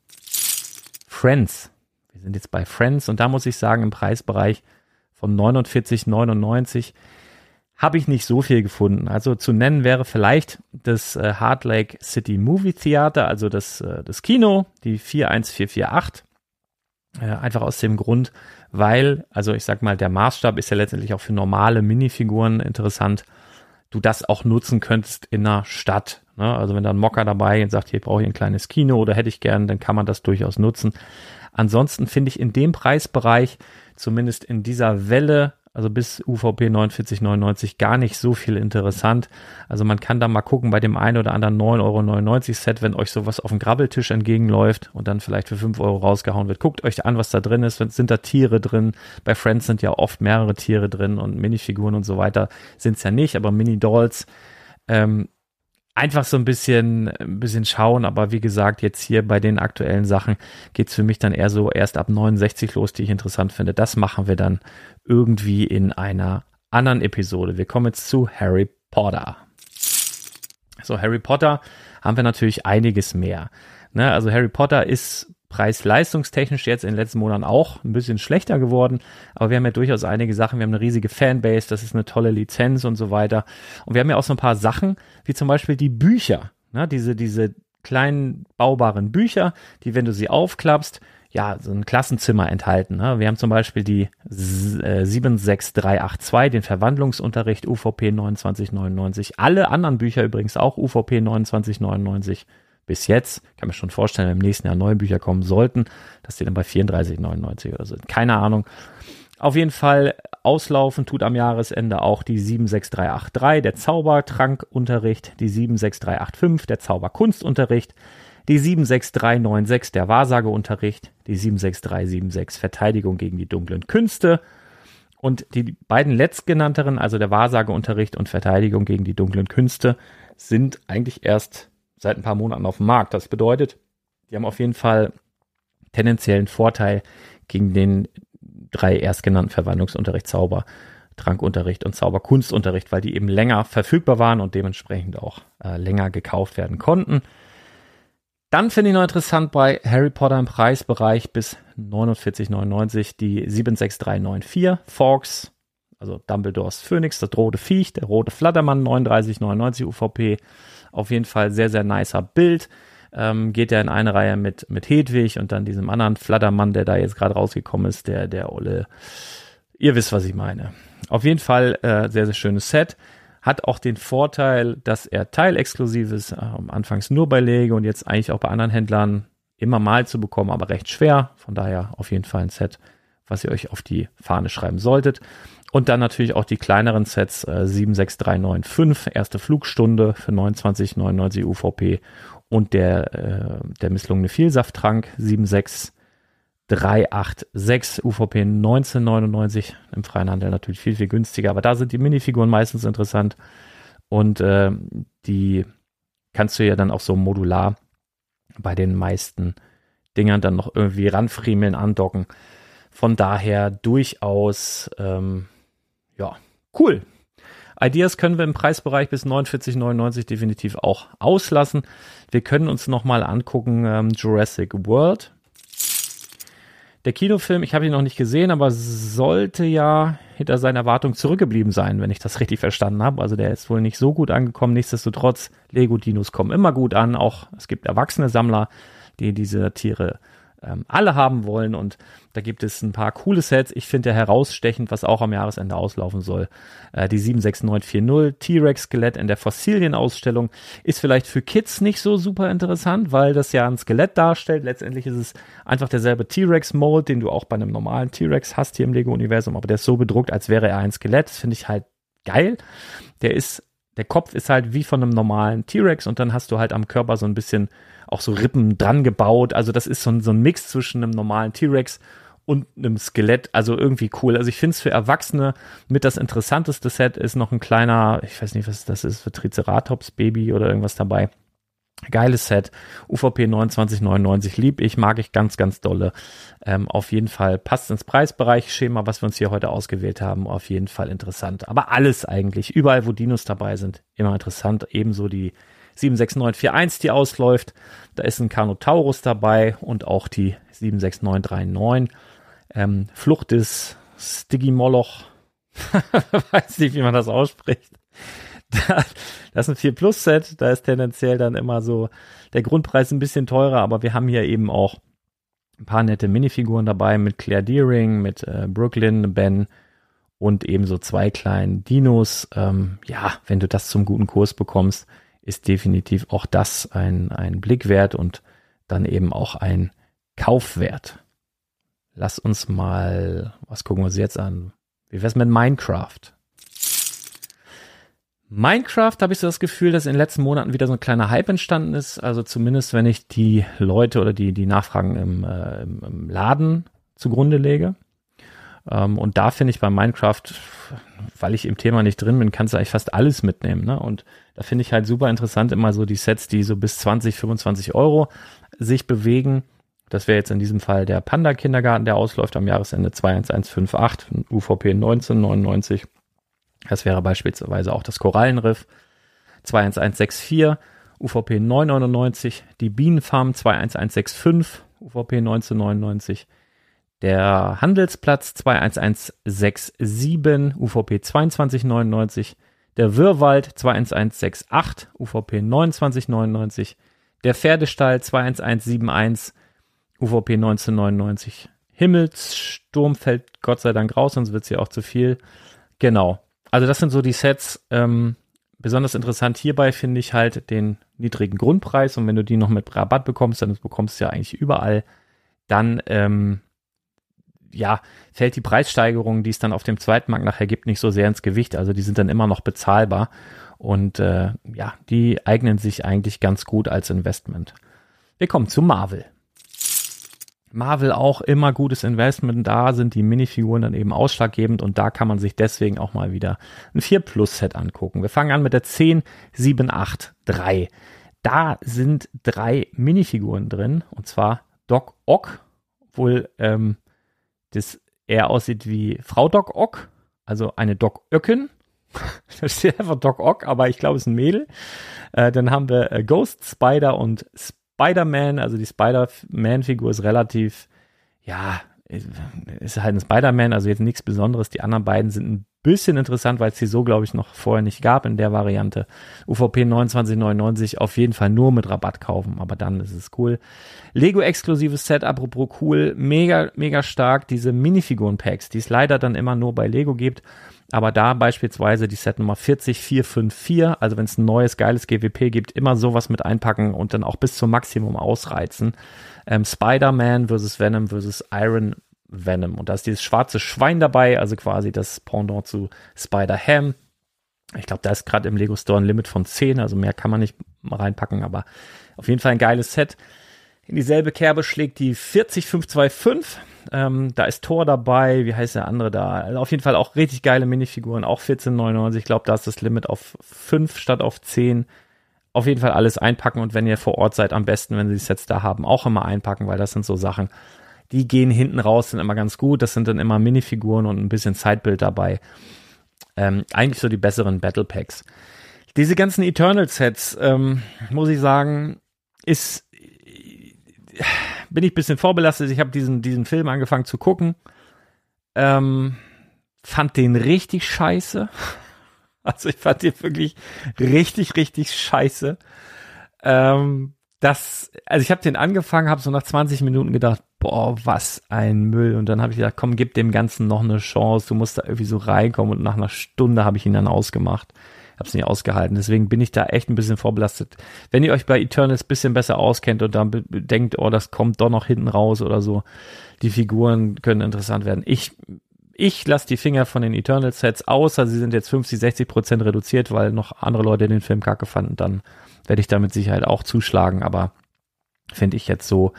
Friends. Wir sind jetzt bei Friends und da muss ich sagen, im Preisbereich von 49,99 habe ich nicht so viel gefunden. Also zu nennen wäre vielleicht das äh, Hard Lake City Movie Theater, also das, äh, das Kino, die 41448. Äh, einfach aus dem Grund, weil, also ich sag mal, der Maßstab ist ja letztendlich auch für normale Minifiguren interessant. Du das auch nutzen könntest in einer Stadt. Ne? Also wenn da ein Mocker dabei und sagt, hier brauche ich ein kleines Kino oder hätte ich gern, dann kann man das durchaus nutzen. Ansonsten finde ich in dem Preisbereich, zumindest in dieser Welle, also bis UVP 49,99 gar nicht so viel interessant. Also man kann da mal gucken bei dem einen oder anderen 9,99 Euro Set, wenn euch sowas auf dem Grabbeltisch entgegenläuft und dann vielleicht für 5 Euro rausgehauen wird. Guckt euch an, was da drin ist. Sind da Tiere drin? Bei Friends sind ja oft mehrere Tiere drin und Minifiguren und so weiter sind es ja nicht, aber Mini-Dolls. Ähm, einfach so ein bisschen, ein bisschen schauen. Aber wie gesagt, jetzt hier bei den aktuellen Sachen geht's für mich dann eher so erst ab 69 los, die ich interessant finde. Das machen wir dann irgendwie in einer anderen Episode. Wir kommen jetzt zu Harry Potter. So, Harry Potter haben wir natürlich einiges mehr. Ne, also Harry Potter ist preis-leistungstechnisch jetzt in den letzten Monaten auch ein bisschen schlechter geworden. Aber wir haben ja durchaus einige Sachen. Wir haben eine riesige Fanbase, das ist eine tolle Lizenz und so weiter. Und wir haben ja auch so ein paar Sachen, wie zum Beispiel die Bücher. Ne? Diese, diese kleinen baubaren Bücher, die, wenn du sie aufklappst, ja, so ein Klassenzimmer enthalten. Ne? Wir haben zum Beispiel die 76382, äh, den Verwandlungsunterricht UVP 2999. Alle anderen Bücher übrigens auch UVP 2999 bis jetzt. Ich kann mir schon vorstellen, wenn im nächsten Jahr neue Bücher kommen sollten, dass die dann bei 34,99 oder sind. Keine Ahnung. Auf jeden Fall auslaufen tut am Jahresende auch die 76383, der Zaubertrankunterricht, die 76385, der Zauberkunstunterricht, die 76396, der Wahrsageunterricht, die 76376, Verteidigung gegen die dunklen Künste. Und die beiden letztgenannteren, also der Wahrsageunterricht und Verteidigung gegen die dunklen Künste, sind eigentlich erst seit ein paar Monaten auf dem Markt. Das bedeutet, die haben auf jeden Fall tendenziellen Vorteil gegen den drei erstgenannten Verwandlungsunterricht, Zauber, Trankunterricht und Zauberkunstunterricht, weil die eben länger verfügbar waren und dementsprechend auch äh, länger gekauft werden konnten. Dann finde ich noch interessant bei Harry Potter im Preisbereich bis 49,99 die 76394 Forks, also Dumbledores Phönix, das rote Viech, der rote Flattermann 39,99 UVP. Auf jeden Fall sehr, sehr nicer Bild. Ähm, geht ja in eine Reihe mit, mit Hedwig und dann diesem anderen Flattermann, der da jetzt gerade rausgekommen ist, der, der Olle. Ihr wisst, was ich meine. Auf jeden Fall äh, sehr, sehr schönes Set. Hat auch den Vorteil, dass er teilexklusiv ist, äh, anfangs nur bei Lego und jetzt eigentlich auch bei anderen Händlern immer mal zu bekommen, aber recht schwer. Von daher auf jeden Fall ein Set, was ihr euch auf die Fahne schreiben solltet. Und dann natürlich auch die kleineren Sets äh, 76395, erste Flugstunde für 29,99 UVP und der, äh, der misslungene Vielsafttrank 76386 UVP 1999 im freien Handel natürlich viel, viel günstiger, aber da sind die Minifiguren meistens interessant und äh, die kannst du ja dann auch so modular bei den meisten Dingern dann noch irgendwie ranfriemeln, andocken. Von daher durchaus, ähm, ja, cool. Ideas können wir im Preisbereich bis 49,99 definitiv auch auslassen. Wir können uns nochmal angucken ähm, Jurassic World. Der Kinofilm, ich habe ihn noch nicht gesehen, aber sollte ja hinter seiner Erwartung zurückgeblieben sein, wenn ich das richtig verstanden habe. Also der ist wohl nicht so gut angekommen. Nichtsdestotrotz, Lego-Dinos kommen immer gut an. Auch es gibt erwachsene Sammler, die diese Tiere ähm, alle haben wollen. Und da gibt es ein paar coole Sets. Ich finde ja herausstechend, was auch am Jahresende auslaufen soll. Äh, die 76940 T-Rex-Skelett in der Fossilienausstellung ist vielleicht für Kids nicht so super interessant, weil das ja ein Skelett darstellt. Letztendlich ist es einfach derselbe T-Rex-Mold, den du auch bei einem normalen T-Rex hast hier im Lego-Universum, aber der ist so bedruckt, als wäre er ein Skelett. Das finde ich halt geil. Der ist der Kopf ist halt wie von einem normalen T-Rex und dann hast du halt am Körper so ein bisschen auch so Rippen dran gebaut. Also das ist so ein, so ein Mix zwischen einem normalen T-Rex und einem Skelett. Also irgendwie cool. Also ich finde es für Erwachsene mit das interessanteste Set ist noch ein kleiner, ich weiß nicht, was das ist, für Triceratops Baby oder irgendwas dabei. Geiles Set. UVP 2999 lieb ich, mag ich ganz, ganz dolle. Ähm, auf jeden Fall passt ins Preisbereich. Schema, was wir uns hier heute ausgewählt haben, auf jeden Fall interessant. Aber alles eigentlich, überall wo Dinos dabei sind, immer interessant. Ebenso die 76941, die ausläuft. Da ist ein Carnotaurus dabei und auch die 76939. Ähm, Flucht des Stigimoloch. Weiß nicht, wie man das ausspricht. das ist ein 4 Plus Set. Da ist tendenziell dann immer so der Grundpreis ein bisschen teurer, aber wir haben hier eben auch ein paar nette Minifiguren dabei mit Claire Deering, mit äh, Brooklyn, Ben und ebenso zwei kleinen Dinos. Ähm, ja, wenn du das zum guten Kurs bekommst, ist definitiv auch das ein, ein Blick wert und dann eben auch ein Kaufwert. Lass uns mal, was gucken wir uns jetzt an? Wie wär's mit Minecraft? Minecraft habe ich so das Gefühl, dass in den letzten Monaten wieder so ein kleiner Hype entstanden ist. Also zumindest, wenn ich die Leute oder die, die Nachfragen im, äh, im Laden zugrunde lege. Ähm, und da finde ich bei Minecraft, weil ich im Thema nicht drin bin, kannst du eigentlich fast alles mitnehmen. Ne? Und da finde ich halt super interessant immer so die Sets, die so bis 20, 25 Euro sich bewegen. Das wäre jetzt in diesem Fall der Panda Kindergarten, der ausläuft am Jahresende 21158, UVP 1999. Das wäre beispielsweise auch das Korallenriff 21164, UVP 999, die Bienenfarm 21165, UVP 1999, der Handelsplatz 21167, UVP 2299, der Wirrwald 21168, UVP 2999, der Pferdestall 21171, UVP 1999, Himmelssturm fällt Gott sei Dank raus, sonst wird es ja auch zu viel. Genau. Also das sind so die Sets. Ähm, besonders interessant hierbei finde ich halt den niedrigen Grundpreis und wenn du die noch mit Rabatt bekommst, dann bekommst du ja eigentlich überall, dann ähm, ja, fällt die Preissteigerung, die es dann auf dem zweiten Markt nachher gibt, nicht so sehr ins Gewicht. Also die sind dann immer noch bezahlbar. Und äh, ja, die eignen sich eigentlich ganz gut als Investment. Wir kommen zu Marvel. Marvel auch immer gutes Investment. Da sind die Minifiguren dann eben ausschlaggebend und da kann man sich deswegen auch mal wieder ein 4 Plus Set angucken. Wir fangen an mit der 10783. Da sind drei Minifiguren drin und zwar Doc Ock, wohl ähm, das eher aussieht wie Frau Doc Ock, also eine Doc Öcken. da steht einfach Doc Ock, aber ich glaube, es ist ein Mädel. Äh, dann haben wir äh, Ghost Spider und Spider-Man. Also die Spider-Man-Figur ist relativ, ja, ist halt ein Spider-Man, also jetzt nichts Besonderes. Die anderen beiden sind ein bisschen interessant, weil es sie so, glaube ich, noch vorher nicht gab in der Variante. UVP 29,99 auf jeden Fall nur mit Rabatt kaufen, aber dann ist es cool. Lego-exklusives Set, apropos cool, mega, mega stark. Diese Minifiguren-Packs, die es leider dann immer nur bei Lego gibt. Aber da beispielsweise die Set Nummer 40454, also wenn es ein neues, geiles GWP gibt, immer sowas mit einpacken und dann auch bis zum Maximum ausreizen. Ähm, Spider-Man versus Venom versus Iron Venom. Und da ist dieses schwarze Schwein dabei, also quasi das Pendant zu Spider-Ham. Ich glaube, da ist gerade im Lego Store ein Limit von 10, also mehr kann man nicht reinpacken, aber Auf jeden Fall ein geiles Set. In dieselbe Kerbe schlägt die 40525. Ähm, da ist Tor dabei, wie heißt der andere da? Also auf jeden Fall auch richtig geile Minifiguren, auch 14,99. Ich glaube, da ist das Limit auf 5 statt auf 10. Auf jeden Fall alles einpacken und wenn ihr vor Ort seid, am besten, wenn sie die Sets da haben, auch immer einpacken, weil das sind so Sachen, die gehen hinten raus, sind immer ganz gut. Das sind dann immer Minifiguren und ein bisschen Zeitbild dabei. Ähm, eigentlich so die besseren Battle Packs. Diese ganzen Eternal Sets, ähm, muss ich sagen, ist bin ich ein bisschen vorbelastet. Ich habe diesen diesen Film angefangen zu gucken, ähm, fand den richtig scheiße. Also ich fand den wirklich richtig richtig scheiße. Ähm, das, also ich habe den angefangen, habe so nach 20 Minuten gedacht, boah, was ein Müll. Und dann habe ich gedacht, komm, gib dem Ganzen noch eine Chance. Du musst da irgendwie so reinkommen. Und nach einer Stunde habe ich ihn dann ausgemacht. Hab's nicht ausgehalten. Deswegen bin ich da echt ein bisschen vorbelastet. Wenn ihr euch bei Eternals bisschen besser auskennt und dann denkt, oh, das kommt doch noch hinten raus oder so, die Figuren können interessant werden. Ich ich lasse die Finger von den Eternal Sets, außer sie sind jetzt 50, 60 Prozent reduziert, weil noch andere Leute den Film kacke fanden, dann werde ich da mit Sicherheit auch zuschlagen, aber finde ich jetzt so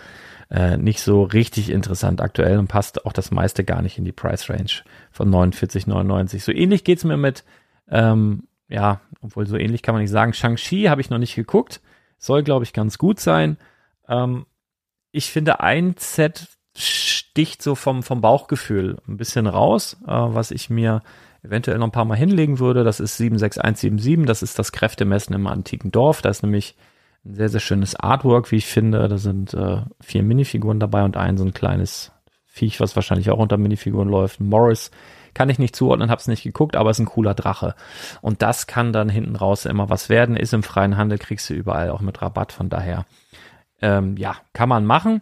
äh, nicht so richtig interessant aktuell und passt auch das meiste gar nicht in die Price Range von 49,99. So ähnlich geht's mir mit, ähm, ja, obwohl so ähnlich kann man nicht sagen. Shang-Chi habe ich noch nicht geguckt. Soll, glaube ich, ganz gut sein. Ähm, ich finde, ein Set sticht so vom, vom Bauchgefühl ein bisschen raus, äh, was ich mir eventuell noch ein paar Mal hinlegen würde. Das ist 76177. Das ist das Kräftemessen im antiken Dorf. Da ist nämlich ein sehr, sehr schönes Artwork, wie ich finde. Da sind äh, vier Minifiguren dabei und ein so ein kleines Viech, was wahrscheinlich auch unter Minifiguren läuft. Morris kann ich nicht zuordnen, hab's nicht geguckt, aber ist ein cooler Drache. Und das kann dann hinten raus immer was werden. Ist im freien Handel, kriegst du überall auch mit Rabatt. Von daher, ähm, ja, kann man machen.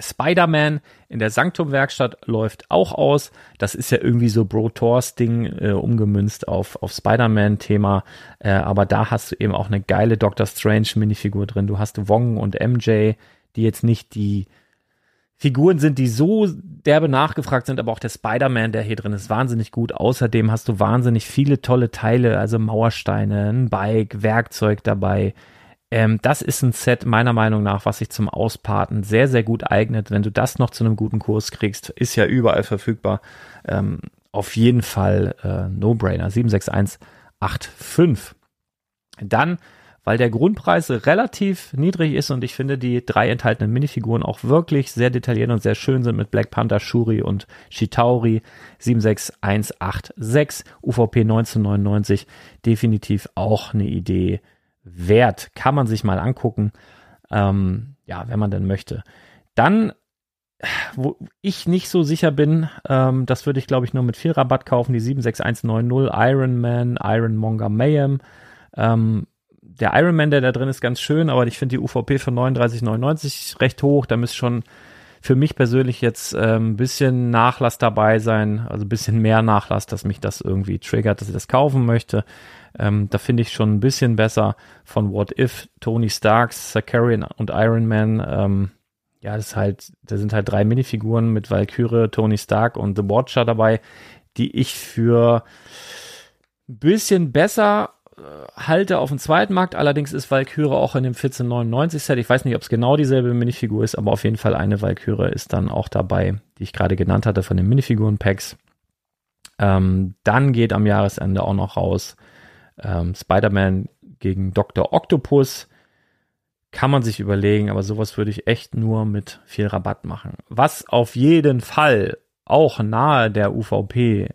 Spider-Man in der Sanktum-Werkstatt läuft auch aus. Das ist ja irgendwie so Bro Thors Ding äh, umgemünzt auf, auf Spider-Man-Thema. Äh, aber da hast du eben auch eine geile Doctor Strange-Minifigur drin. Du hast Wong und MJ, die jetzt nicht die Figuren sind, die so derbe nachgefragt sind, aber auch der Spider-Man, der hier drin ist, wahnsinnig gut. Außerdem hast du wahnsinnig viele tolle Teile, also Mauersteine, ein Bike, Werkzeug dabei ähm, das ist ein Set meiner Meinung nach, was sich zum Ausparten sehr, sehr gut eignet. Wenn du das noch zu einem guten Kurs kriegst, ist ja überall verfügbar. Ähm, auf jeden Fall äh, No-Brainer. 76185. Dann, weil der Grundpreis relativ niedrig ist und ich finde die drei enthaltenen Minifiguren auch wirklich sehr detailliert und sehr schön sind mit Black Panther, Shuri und Shitauri 76186 UVP 1999 definitiv auch eine Idee wert. Kann man sich mal angucken. Ähm, ja, wenn man denn möchte. Dann, wo ich nicht so sicher bin, ähm, das würde ich glaube ich nur mit viel Rabatt kaufen, die 76190 Iron Man, Iron Monger Mayhem. Ähm, der Iron Man, der da drin ist, ganz schön, aber ich finde die UVP von 39,99 recht hoch. Da müsste schon für mich persönlich jetzt ein ähm, bisschen Nachlass dabei sein, also ein bisschen mehr Nachlass, dass mich das irgendwie triggert, dass ich das kaufen möchte. Ähm, da finde ich schon ein bisschen besser von What If, Tony Starks, Sakarian und Iron Man. Ähm, ja, das ist halt, da sind halt drei Minifiguren mit Valkyrie, Tony Stark und The Watcher dabei, die ich für ein bisschen besser äh, halte auf dem zweiten Markt. Allerdings ist Valkyrie auch in dem 1499 Set. Ich weiß nicht, ob es genau dieselbe Minifigur ist, aber auf jeden Fall eine Valkyrie ist dann auch dabei, die ich gerade genannt hatte von den Minifiguren-Packs. Ähm, dann geht am Jahresende auch noch raus ähm, Spider-Man gegen Dr. Octopus kann man sich überlegen, aber sowas würde ich echt nur mit viel Rabatt machen. Was auf jeden Fall auch nahe der UVP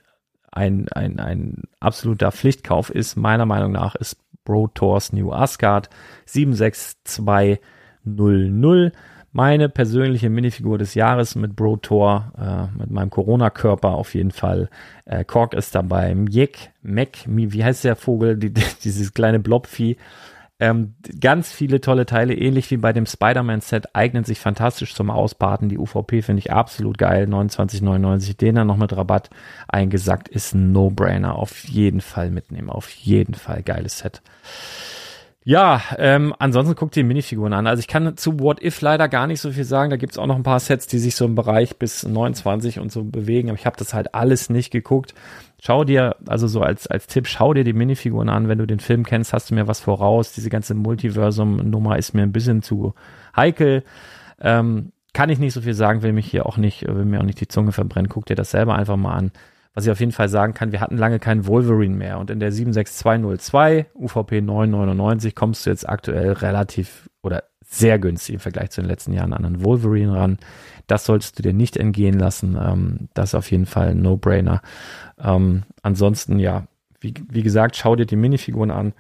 ein, ein, ein absoluter Pflichtkauf ist, meiner Meinung nach, ist Bro Tours New Asgard 76200 meine persönliche Minifigur des Jahres mit Bro Thor, äh, mit meinem Corona-Körper auf jeden Fall. Äh, Kork ist dabei, Mjek, Mek, wie heißt der Vogel, die, dieses kleine Blobvieh. Ähm, ganz viele tolle Teile, ähnlich wie bei dem Spider-Man-Set, eignen sich fantastisch zum Ausbaden. Die UVP finde ich absolut geil, 29,99. Den dann noch mit Rabatt eingesackt, ist ein No-Brainer. Auf jeden Fall mitnehmen, auf jeden Fall geiles Set. Ja, ähm, ansonsten guckt die Minifiguren an. Also ich kann zu What If leider gar nicht so viel sagen. Da gibt's auch noch ein paar Sets, die sich so im Bereich bis 29 und so bewegen. Aber ich habe das halt alles nicht geguckt. Schau dir, also so als, als Tipp, schau dir die Minifiguren an. Wenn du den Film kennst, hast du mir was voraus. Diese ganze Multiversum-Nummer ist mir ein bisschen zu heikel. Ähm, kann ich nicht so viel sagen, will mich hier auch nicht, will mir auch nicht die Zunge verbrennen. Guck dir das selber einfach mal an. Was ich auf jeden Fall sagen kann, wir hatten lange keinen Wolverine mehr und in der 76202 UVP 999 kommst du jetzt aktuell relativ sehr günstig im Vergleich zu den letzten Jahren an einen Wolverine ran. Das solltest du dir nicht entgehen lassen. Ähm, das ist auf jeden Fall ein No-Brainer. Ähm, ansonsten, ja, wie, wie gesagt, schau dir die Minifiguren an.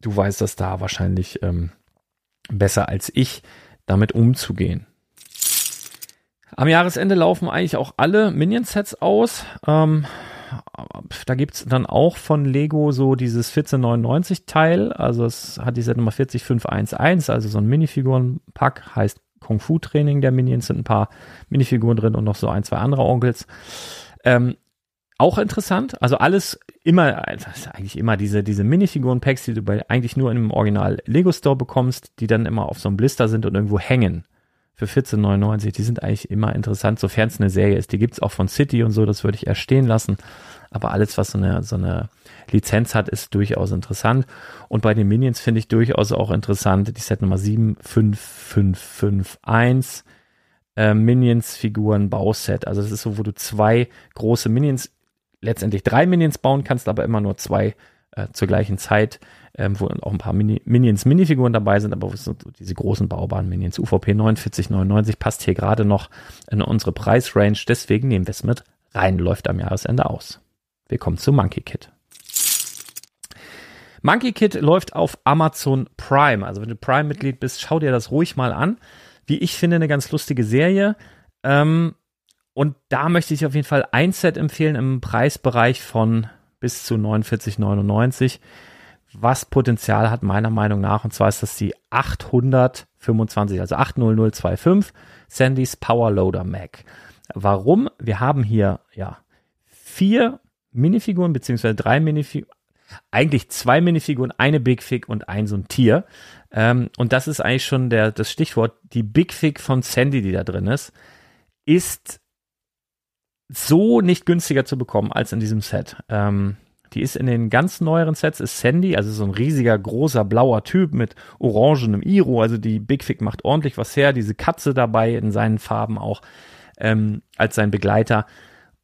Du weißt das da wahrscheinlich ähm, besser als ich, damit umzugehen. Am Jahresende laufen eigentlich auch alle Minion-Sets aus. Ähm, da gibt's dann auch von Lego so dieses 1499 Teil. Also es hat die Set Nummer 40511, also so ein Minifiguren-Pack, heißt Kung Fu Training der Minions, sind ein paar Minifiguren drin und noch so ein, zwei andere Onkels. Ähm, auch interessant, also alles immer, also eigentlich immer diese, diese Minifiguren-Packs, die du bei, eigentlich nur im Original Lego Store bekommst, die dann immer auf so einem Blister sind und irgendwo hängen für 14,99. Die sind eigentlich immer interessant, sofern es eine Serie ist. Die gibt's auch von City und so, das würde ich erst stehen lassen. Aber alles, was so eine, so eine Lizenz hat, ist durchaus interessant. Und bei den Minions finde ich durchaus auch interessant die Set Nummer 75551 äh, Minions-Figuren Bauset. Also das ist so, wo du zwei große Minions, letztendlich drei Minions bauen kannst, aber immer nur zwei äh, zur gleichen Zeit ähm, wo auch ein paar Mini Minions Minifiguren dabei sind, aber so diese großen Baubahn Minions UVP 49,99 passt hier gerade noch in unsere Preisrange, deswegen nehmen wir es mit rein, läuft am Jahresende aus. Wir kommen zu Monkey Kid. Monkey Kid läuft auf Amazon Prime. Also wenn du Prime-Mitglied bist, schau dir das ruhig mal an. Wie ich finde, eine ganz lustige Serie. Ähm, und da möchte ich auf jeden Fall ein Set empfehlen im Preisbereich von bis zu 49,99 was Potenzial hat, meiner Meinung nach. Und zwar ist das die 825, also 80025 Sandys Power Loader Mac. Warum? Wir haben hier ja vier Minifiguren, beziehungsweise drei Minifiguren, eigentlich zwei Minifiguren, eine Big Fig und ein so ein Tier. Ähm, und das ist eigentlich schon der, das Stichwort. Die Big Fig von Sandy, die da drin ist, ist so nicht günstiger zu bekommen als in diesem Set. Ähm, die ist in den ganz neueren Sets, ist Sandy, also so ein riesiger, großer, blauer Typ mit orangenem Iro. Also die Big Fig macht ordentlich was her. Diese Katze dabei in seinen Farben auch ähm, als sein Begleiter.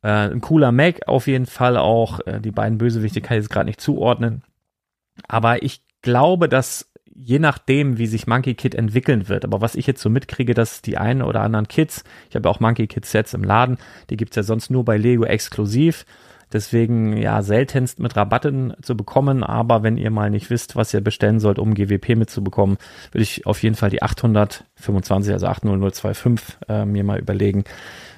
Äh, ein cooler Mac auf jeden Fall auch. Äh, die beiden Bösewichte kann ich jetzt gerade nicht zuordnen. Aber ich glaube, dass je nachdem, wie sich Monkey Kid entwickeln wird, aber was ich jetzt so mitkriege, dass die einen oder anderen Kids, ich habe auch Monkey Kid Sets im Laden, die gibt's ja sonst nur bei Lego exklusiv. Deswegen ja seltenst mit Rabatten zu bekommen, aber wenn ihr mal nicht wisst, was ihr bestellen sollt, um GWP mitzubekommen, würde ich auf jeden Fall die 825, also 80025 äh, mir mal überlegen.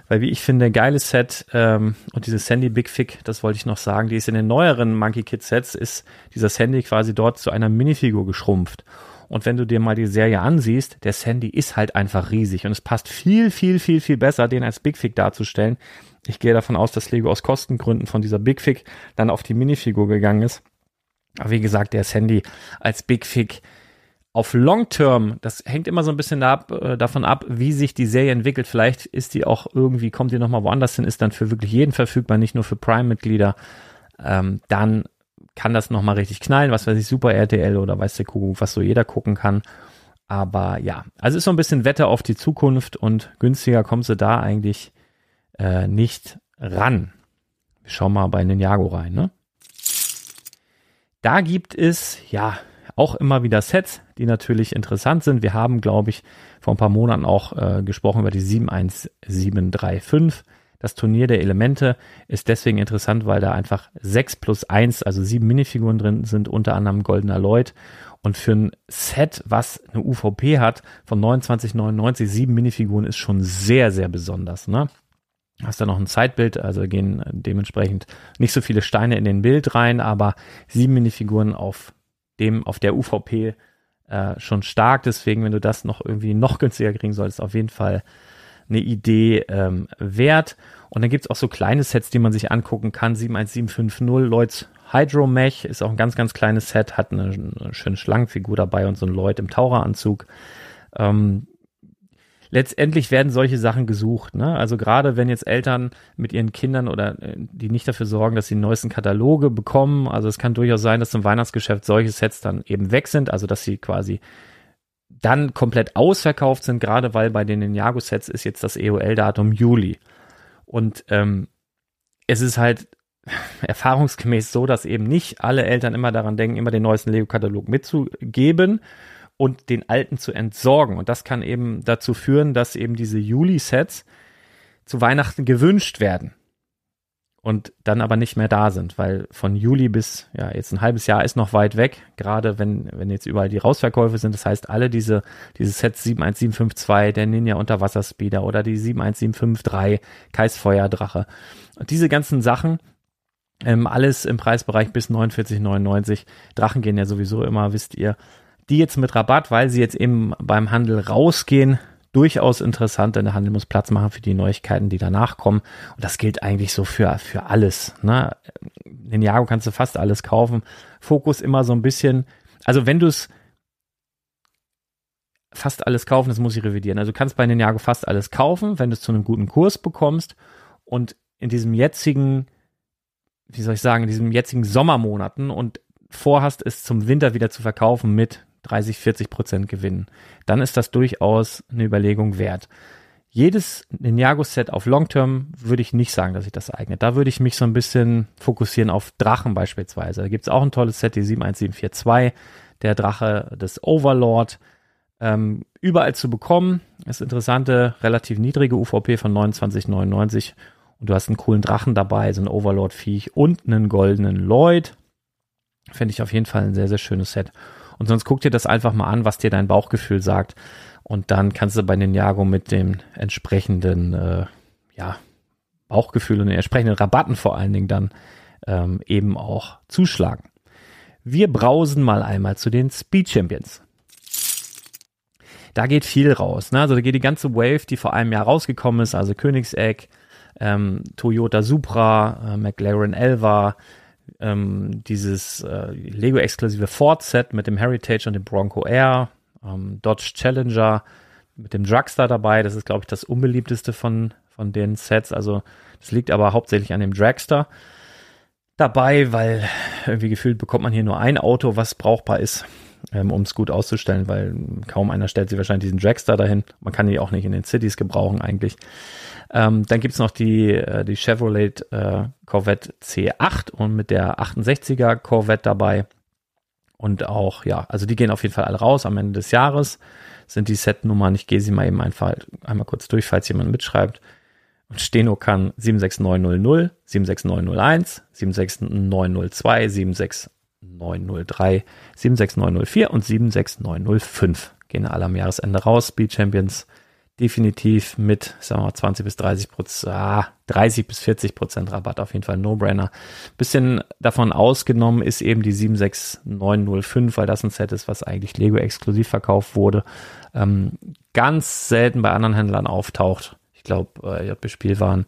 Weil wie ich finde, geiles Set ähm, und diese Sandy Big Fig, das wollte ich noch sagen, die ist in den neueren Monkey Kid Sets, ist dieser Sandy quasi dort zu einer Minifigur geschrumpft. Und wenn du dir mal die Serie ansiehst, der Sandy ist halt einfach riesig und es passt viel, viel, viel, viel besser, den als Big Fig darzustellen, ich gehe davon aus, dass Lego aus Kostengründen von dieser Big Fig dann auf die Minifigur gegangen ist. Aber wie gesagt, der Sandy als Big Fig auf Long Term, das hängt immer so ein bisschen ab, äh, davon ab, wie sich die Serie entwickelt. Vielleicht ist die auch irgendwie, kommt die nochmal woanders hin, ist dann für wirklich jeden verfügbar, nicht nur für Prime-Mitglieder. Ähm, dann kann das nochmal richtig knallen, was weiß ich, Super RTL oder weiß der Kuckuck, was so jeder gucken kann. Aber ja, also ist so ein bisschen Wette auf die Zukunft und günstiger kommt sie da eigentlich äh, nicht ran. Wir schauen mal bei Ninjago rein, ne? Da gibt es ja auch immer wieder Sets, die natürlich interessant sind. Wir haben, glaube ich, vor ein paar Monaten auch äh, gesprochen über die 71735. Das Turnier der Elemente ist deswegen interessant, weil da einfach 6 plus 1, also sieben Minifiguren drin sind, unter anderem Goldener Lloyd. Und für ein Set, was eine UVP hat von 29,99, sieben Minifiguren ist schon sehr, sehr besonders. Ne? Hast da noch ein Zeitbild, also gehen dementsprechend nicht so viele Steine in den Bild rein, aber sieben Minifiguren auf dem, auf der UVP äh, schon stark. Deswegen, wenn du das noch irgendwie noch günstiger kriegen solltest, auf jeden Fall eine Idee ähm, wert. Und dann gibt's auch so kleine Sets, die man sich angucken kann. 71750 Lloyds Hydro-Mech, ist auch ein ganz, ganz kleines Set, hat eine, eine schöne Schlangenfigur dabei und so ein Lloyd im Taucheranzug. Ähm, letztendlich werden solche Sachen gesucht. Ne? Also gerade wenn jetzt Eltern mit ihren Kindern oder äh, die nicht dafür sorgen, dass sie die neuesten Kataloge bekommen, also es kann durchaus sein, dass im Weihnachtsgeschäft solche Sets dann eben weg sind, also dass sie quasi dann komplett ausverkauft sind, gerade weil bei den Ninjago-Sets ist jetzt das EOL-Datum Juli. Und ähm, es ist halt erfahrungsgemäß so, dass eben nicht alle Eltern immer daran denken, immer den neuesten Lego-Katalog mitzugeben und den alten zu entsorgen. Und das kann eben dazu führen, dass eben diese Juli-Sets zu Weihnachten gewünscht werden und dann aber nicht mehr da sind, weil von Juli bis, ja, jetzt ein halbes Jahr ist noch weit weg, gerade wenn, wenn jetzt überall die Rausverkäufe sind. Das heißt, alle diese, diese Sets 71752, der Ninja Unterwasserspeeder oder die 71753, Kais Feuerdrache. Und diese ganzen Sachen, ähm, alles im Preisbereich bis 49,99. Drachen gehen ja sowieso immer, wisst ihr, die jetzt mit Rabatt, weil sie jetzt eben beim Handel rausgehen, durchaus interessant, denn der Handel muss Platz machen für die Neuigkeiten, die danach kommen. Und das gilt eigentlich so für, für alles. Ne? In Jago kannst du fast alles kaufen. Fokus immer so ein bisschen, also wenn du es fast alles kaufen, das muss ich revidieren. Also du kannst bei Ninjago fast alles kaufen, wenn du es zu einem guten Kurs bekommst. Und in diesem jetzigen, wie soll ich sagen, in diesem jetzigen Sommermonaten und vorhast, es zum Winter wieder zu verkaufen mit 30, 40 Prozent Gewinn, dann ist das durchaus eine Überlegung wert. Jedes Ninjago-Set auf Long-Term würde ich nicht sagen, dass sich das eignet. Da würde ich mich so ein bisschen fokussieren auf Drachen beispielsweise. Da gibt es auch ein tolles Set, die 71742, der Drache des Overlord. Ähm, überall zu bekommen. Das interessante, relativ niedrige UVP von 29,99 und du hast einen coolen Drachen dabei, so ein Overlord-Viech und einen goldenen Lloyd. Finde ich auf jeden Fall ein sehr, sehr schönes Set. Und sonst guck dir das einfach mal an, was dir dein Bauchgefühl sagt. Und dann kannst du bei Ninjago mit dem entsprechenden, äh, ja, Bauchgefühl und den entsprechenden Rabatten vor allen Dingen dann ähm, eben auch zuschlagen. Wir brausen mal einmal zu den Speed Champions. Da geht viel raus. Ne? Also da geht die ganze Wave, die vor einem Jahr rausgekommen ist, also Königsegg, ähm, Toyota Supra, äh, McLaren Elva, ähm, dieses äh, Lego-exklusive Ford-Set mit dem Heritage und dem Bronco Air, ähm, Dodge Challenger mit dem Dragster dabei. Das ist, glaube ich, das unbeliebteste von, von den Sets. Also das liegt aber hauptsächlich an dem Dragster dabei, weil irgendwie gefühlt bekommt man hier nur ein Auto, was brauchbar ist, ähm, um es gut auszustellen, weil kaum einer stellt sich wahrscheinlich diesen Dragster dahin. Man kann die auch nicht in den Cities gebrauchen eigentlich. Ähm, dann gibt's noch die, äh, die Chevrolet äh, Corvette C8 und mit der 68er Corvette dabei. Und auch, ja, also die gehen auf jeden Fall alle raus am Ende des Jahres. Sind die Setnummern, ich gehe sie mal eben einfach einmal kurz durch, falls jemand mitschreibt. Und Steno kann 76900, 76901, 76902, 76903, 76904 und 76905 gehen alle am Jahresende raus. Speed Champions definitiv mit, sagen wir mal, 20 bis 30 Prozent, ah, 30 bis 40 Prozent Rabatt auf jeden Fall No-Brainer. Bisschen davon ausgenommen ist eben die 76905, weil das ein Set ist, was eigentlich Lego exklusiv verkauft wurde. Ähm, ganz selten bei anderen Händlern auftaucht. Ich glaube, äh, JB Spielwaren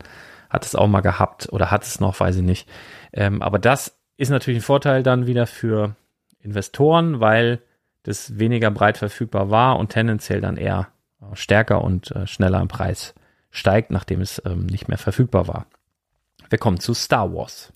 hat es auch mal gehabt oder hat es noch, weiß ich nicht. Ähm, aber das ist natürlich ein Vorteil dann wieder für Investoren, weil das weniger breit verfügbar war und tendenziell dann eher stärker und äh, schneller im Preis steigt, nachdem es ähm, nicht mehr verfügbar war. Wir kommen zu Star Wars.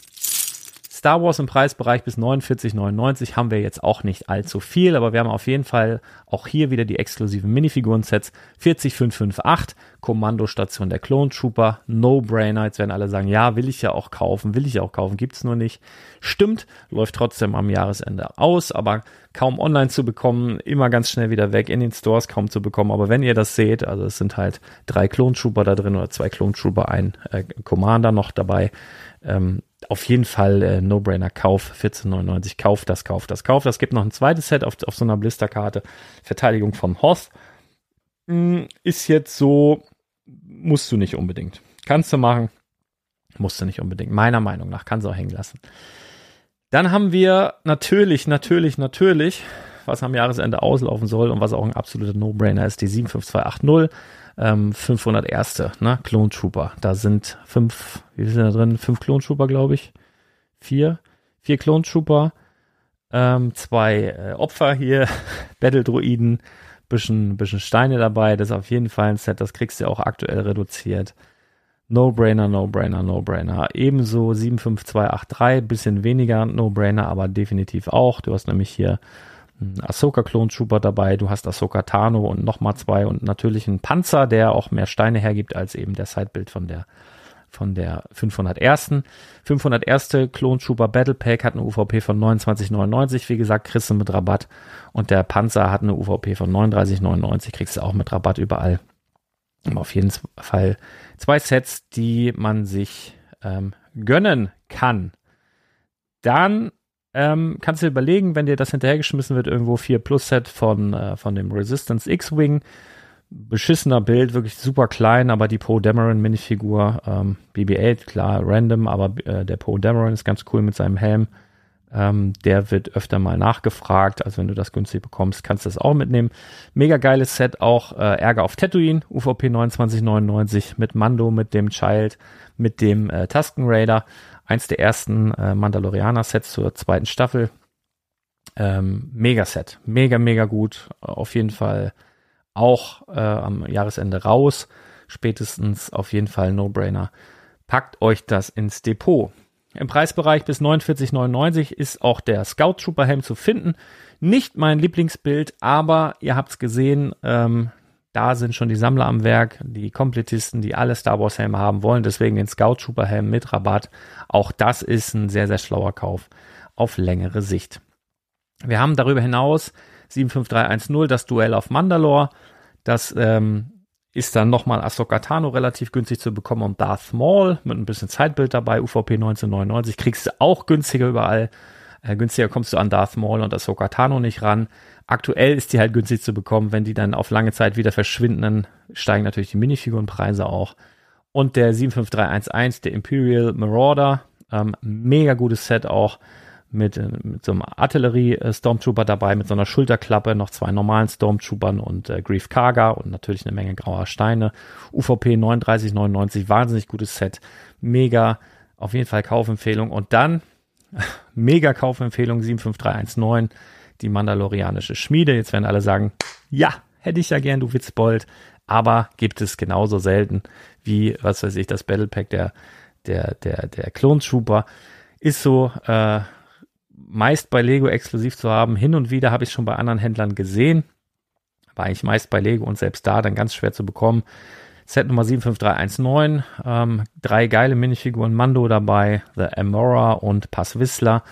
Star Wars im Preisbereich bis 49,99 haben wir jetzt auch nicht allzu viel, aber wir haben auf jeden Fall auch hier wieder die exklusiven Minifiguren-Sets. 40558, Kommandostation der Clone Trooper, No-Brainer. Jetzt werden alle sagen, ja, will ich ja auch kaufen, will ich ja auch kaufen, gibt's nur nicht. Stimmt, läuft trotzdem am Jahresende aus, aber kaum online zu bekommen, immer ganz schnell wieder weg, in den Stores kaum zu bekommen. Aber wenn ihr das seht, also es sind halt drei Clone Trooper da drin oder zwei Clone Trooper, ein äh, Commander noch dabei. Ähm, auf jeden Fall äh, No-Brainer Kauf, 14,99. Kauf das, kauf das, kauf das. Gibt noch ein zweites Set auf, auf so einer Blisterkarte. Verteidigung vom Hoth. Hm, ist jetzt so, musst du nicht unbedingt. Kannst du machen, musst du nicht unbedingt. Meiner Meinung nach kannst du auch hängen lassen. Dann haben wir natürlich, natürlich, natürlich, was am Jahresende auslaufen soll und was auch ein absoluter No-Brainer ist, die 75280 ähm, 500 Erste, ne? Clone Trooper. Da sind fünf, wie sind da drin? Fünf Clone Trooper, glaube ich. Vier. vier Clone Trooper, ähm, zwei äh, Opfer hier, Battle Droiden, bisschen, bisschen Steine dabei. Das ist auf jeden Fall ein Set, das kriegst du auch aktuell reduziert. No-Brainer, No-Brainer, No-Brainer. Ebenso 75283, bisschen weniger No-Brainer, aber definitiv auch. Du hast nämlich hier einen Ahsoka Clone Trooper dabei, du hast Ahsoka Tano und nochmal zwei und natürlich einen Panzer, der auch mehr Steine hergibt als eben der Sidebild von der von der 501. 501. Clone Trooper Battle Pack hat eine UVP von 29,99. Wie gesagt, kriegst du mit Rabatt. Und der Panzer hat eine UVP von 39,99. Kriegst du auch mit Rabatt überall. Auf jeden Fall zwei Sets, die man sich ähm, gönnen kann. Dann ähm, kannst du überlegen, wenn dir das hinterhergeschmissen wird, irgendwo 4 Plus Set von, äh, von dem Resistance X-Wing. Beschissener Bild, wirklich super klein, aber die Poe Dameron Minifigur, ähm, BB-8, klar, random, aber äh, der Poe Dameron ist ganz cool mit seinem Helm. Ähm, der wird öfter mal nachgefragt. Also wenn du das günstig bekommst, kannst du das auch mitnehmen. Mega geiles Set auch äh, Ärger auf Tatooine, UVP 2999 mit Mando, mit dem Child, mit dem äh, Tusken Raider. Eins der ersten äh, Mandalorianer-Sets zur zweiten Staffel. Ähm, mega Set. Mega, mega gut. Auf jeden Fall auch äh, am Jahresende raus. Spätestens auf jeden Fall No-Brainer. Packt euch das ins Depot. Im Preisbereich bis 49,99 ist auch der Scout Trooper Helm zu finden. Nicht mein Lieblingsbild, aber ihr habt es gesehen, ähm, da sind schon die Sammler am Werk, die Komplettisten, die alle Star Wars Helme haben wollen. Deswegen den Scout Trooper Helm mit Rabatt. Auch das ist ein sehr, sehr schlauer Kauf auf längere Sicht. Wir haben darüber hinaus 75310, das Duell auf Mandalore. Das ähm, ist dann nochmal Ahsoka Tano relativ günstig zu bekommen und Darth Maul mit ein bisschen Zeitbild dabei, UVP 1999, kriegst du auch günstiger überall. Äh, günstiger kommst du an Darth Maul und Ahsoka Tano nicht ran. Aktuell ist die halt günstig zu bekommen. Wenn die dann auf lange Zeit wieder verschwinden, dann steigen natürlich die Minifigurenpreise auch. Und der 75311, der Imperial Marauder, ähm, mega gutes Set auch mit, äh, mit so einem Artillerie-Stormtrooper dabei, mit so einer Schulterklappe, noch zwei normalen Stormtroopern und äh, Grief Karga und natürlich eine Menge grauer Steine. UVP 39,99, wahnsinnig gutes Set. Mega, auf jeden Fall Kaufempfehlung. Und dann, mega Kaufempfehlung 75319, die mandalorianische Schmiede. Jetzt werden alle sagen, ja, hätte ich ja gern, du Witzbold. Aber gibt es genauso selten wie, was weiß ich, das Battle Pack der, der, der, der Clone Trooper. Ist so, äh, meist bei Lego exklusiv zu haben. Hin und wieder habe ich schon bei anderen Händlern gesehen. War eigentlich meist bei Lego und selbst da dann ganz schwer zu bekommen. Set Nummer 75319, ähm, drei geile Minifiguren Mando dabei, The Amora und Pass Whistler.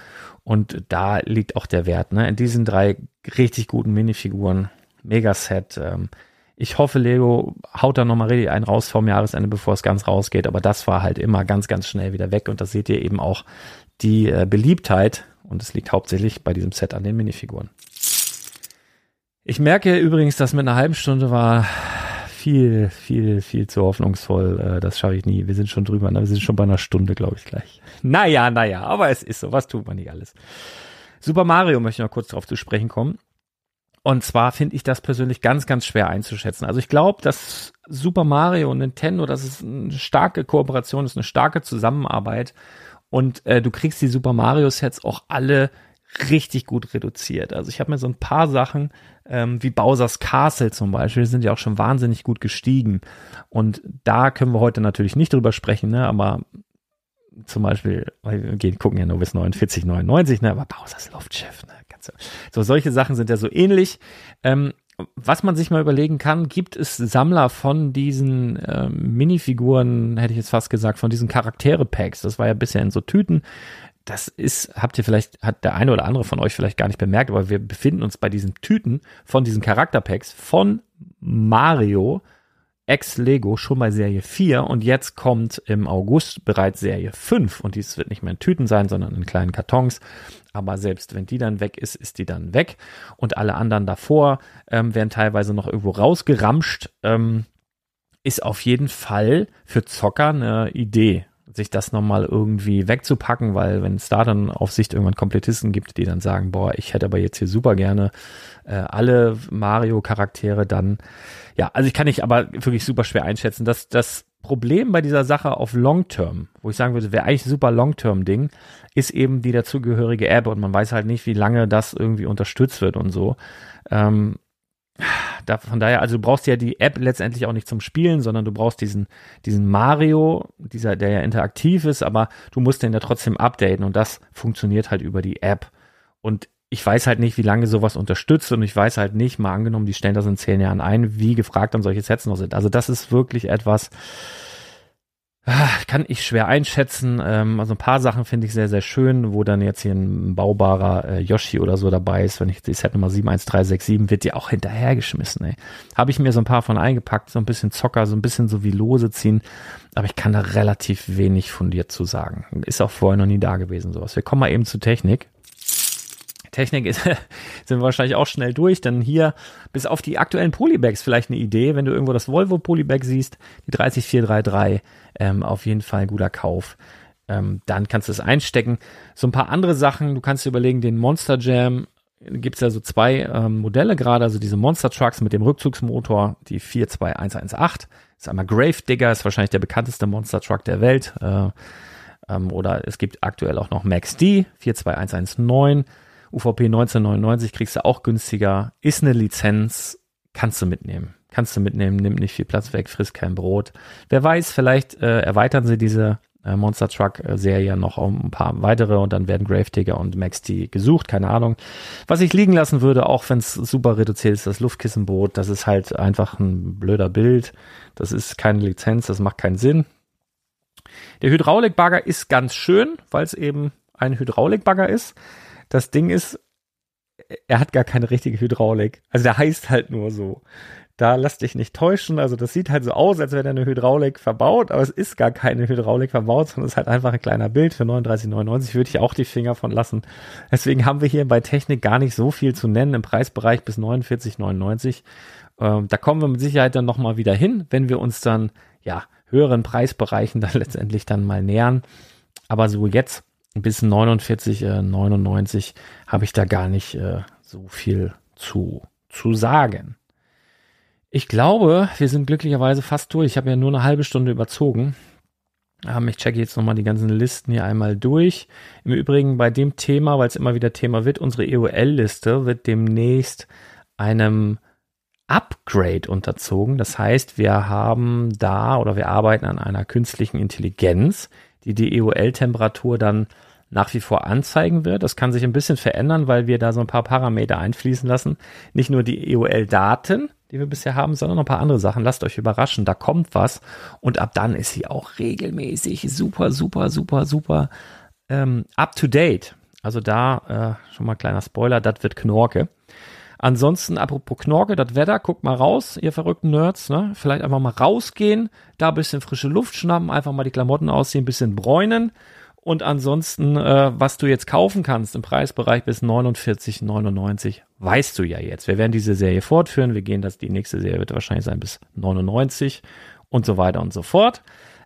Und da liegt auch der Wert. Ne? In diesen drei richtig guten Minifiguren, Megaset. Ähm, ich hoffe, Lego haut da nochmal richtig einen raus vorm Jahresende, bevor es ganz rausgeht. Aber das war halt immer ganz, ganz schnell wieder weg. Und da seht ihr eben auch die äh, Beliebtheit und es liegt hauptsächlich bei diesem Set an den Minifiguren. Ich merke übrigens, dass mit einer halben Stunde war viel, viel, viel zu hoffnungsvoll. Äh, das schaffe ich nie. Wir sind schon drüber. Ne? Wir sind schon bei einer Stunde, glaube ich, gleich. Naja, naja, aber es ist so. Was tut man nicht alles? Super Mario möchte ich noch kurz darauf zu sprechen kommen. Und zwar finde ich das persönlich ganz, ganz schwer einzuschätzen. Also ich glaube, dass Super Mario und Nintendo, das ist eine starke Kooperation, ist eine starke Zusammenarbeit. Und äh, du kriegst die Super Mario Sets auch alle richtig gut reduziert. Also ich habe mir so ein paar Sachen, ähm, wie Bowser's Castle zum Beispiel, sind ja auch schon wahnsinnig gut gestiegen. Und da können wir heute natürlich nicht drüber sprechen, ne? aber zum Beispiel, wir gehen, gucken ja nur bis 49,99, ne? aber Bowser's Luftschiff, ne? So solche Sachen sind ja so ähnlich. Ähm, was man sich mal überlegen kann, gibt es Sammler von diesen ähm, Minifiguren, hätte ich jetzt fast gesagt, von diesen Charaktere-Packs. Das war ja bisher in so Tüten. Das ist, habt ihr vielleicht, hat der eine oder andere von euch vielleicht gar nicht bemerkt, aber wir befinden uns bei diesen Tüten von diesen Charakter-Packs von Mario ex-Lego schon bei Serie 4 und jetzt kommt im August bereits Serie 5 und dies wird nicht mehr in Tüten sein, sondern in kleinen Kartons. Aber selbst wenn die dann weg ist, ist die dann weg und alle anderen davor ähm, werden teilweise noch irgendwo rausgeramscht. Ähm, ist auf jeden Fall für Zocker eine Idee sich das nochmal irgendwie wegzupacken, weil wenn es da dann auf Sicht irgendwann Komplettisten gibt, die dann sagen, boah, ich hätte aber jetzt hier super gerne äh, alle Mario-Charaktere, dann ja, also ich kann nicht aber wirklich super schwer einschätzen. Das, das Problem bei dieser Sache auf Long Term, wo ich sagen würde, wäre eigentlich ein super Long Term Ding, ist eben die dazugehörige App und man weiß halt nicht, wie lange das irgendwie unterstützt wird und so. Ähm, da, von daher, also du brauchst ja die App letztendlich auch nicht zum Spielen, sondern du brauchst diesen, diesen Mario, dieser, der ja interaktiv ist, aber du musst den ja trotzdem updaten und das funktioniert halt über die App. Und ich weiß halt nicht, wie lange sowas unterstützt und ich weiß halt nicht, mal angenommen, die stellen das in zehn Jahren ein, wie gefragt dann solche Sets noch sind. Also das ist wirklich etwas, kann ich schwer einschätzen. Ähm, also ein paar Sachen finde ich sehr, sehr schön, wo dann jetzt hier ein baubarer äh, Yoshi oder so dabei ist. Wenn ich die Set Nummer 71367 wird die auch hinterhergeschmissen. Ey. Habe ich mir so ein paar von eingepackt, so ein bisschen Zocker, so ein bisschen so wie Lose ziehen. Aber ich kann da relativ wenig von dir zu sagen. Ist auch vorher noch nie da gewesen sowas. Wir kommen mal eben zu Technik. Technik ist, sind wir wahrscheinlich auch schnell durch, denn hier bis auf die aktuellen Polybags vielleicht eine Idee, wenn du irgendwo das Volvo Polybag siehst, die 30433, ähm, auf jeden Fall ein guter Kauf. Ähm, dann kannst du es einstecken. So ein paar andere Sachen, du kannst dir überlegen, den Monster Jam, gibt es ja so zwei ähm, Modelle gerade, also diese Monster Trucks mit dem Rückzugsmotor, die 42118, ist einmal Grave Digger, ist wahrscheinlich der bekannteste Monster Truck der Welt, äh, ähm, oder es gibt aktuell auch noch Max D, 42119, UVP 1999 kriegst du auch günstiger, ist eine Lizenz, kannst du mitnehmen. Kannst du mitnehmen, nimmt nicht viel Platz weg, frisst kein Brot. Wer weiß, vielleicht äh, erweitern sie diese äh, Monster Truck Serie noch um ein paar weitere und dann werden Gravedigger und Max die gesucht, keine Ahnung. Was ich liegen lassen würde, auch wenn es super reduziert ist, das Luftkissenboot, das ist halt einfach ein blöder Bild. Das ist keine Lizenz, das macht keinen Sinn. Der Hydraulikbagger ist ganz schön, weil es eben ein Hydraulikbagger ist. Das Ding ist, er hat gar keine richtige Hydraulik. Also der heißt halt nur so. Da lass dich nicht täuschen. Also das sieht halt so aus, als wäre da eine Hydraulik verbaut, aber es ist gar keine Hydraulik verbaut, sondern es ist halt einfach ein kleiner Bild für 39,99 würde ich auch die Finger von lassen. Deswegen haben wir hier bei Technik gar nicht so viel zu nennen im Preisbereich bis 49,99. Ähm, da kommen wir mit Sicherheit dann nochmal wieder hin, wenn wir uns dann, ja, höheren Preisbereichen dann letztendlich dann mal nähern. Aber so jetzt bis 49, äh, 99 habe ich da gar nicht äh, so viel zu, zu sagen. Ich glaube, wir sind glücklicherweise fast durch. Ich habe ja nur eine halbe Stunde überzogen. Ähm, ich checke jetzt nochmal die ganzen Listen hier einmal durch. Im Übrigen bei dem Thema, weil es immer wieder Thema wird, unsere EOL-Liste wird demnächst einem Upgrade unterzogen. Das heißt, wir haben da oder wir arbeiten an einer künstlichen Intelligenz, die die EOL-Temperatur dann nach wie vor anzeigen wird. Das kann sich ein bisschen verändern, weil wir da so ein paar Parameter einfließen lassen. Nicht nur die EOL-Daten, die wir bisher haben, sondern noch ein paar andere Sachen. Lasst euch überraschen, da kommt was. Und ab dann ist sie auch regelmäßig super, super, super, super ähm, up to date. Also da äh, schon mal kleiner Spoiler, das wird Knorke. Ansonsten, apropos Knorke, das Wetter, guckt mal raus, ihr verrückten Nerds, ne? Vielleicht einfach mal rausgehen, da ein bisschen frische Luft schnappen, einfach mal die Klamotten ausziehen, ein bisschen bräunen und ansonsten, äh, was du jetzt kaufen kannst im Preisbereich bis 49,99, weißt du ja jetzt. Wir werden diese Serie fortführen. Wir gehen, dass die nächste Serie wird wahrscheinlich sein bis 99 und so weiter und so fort.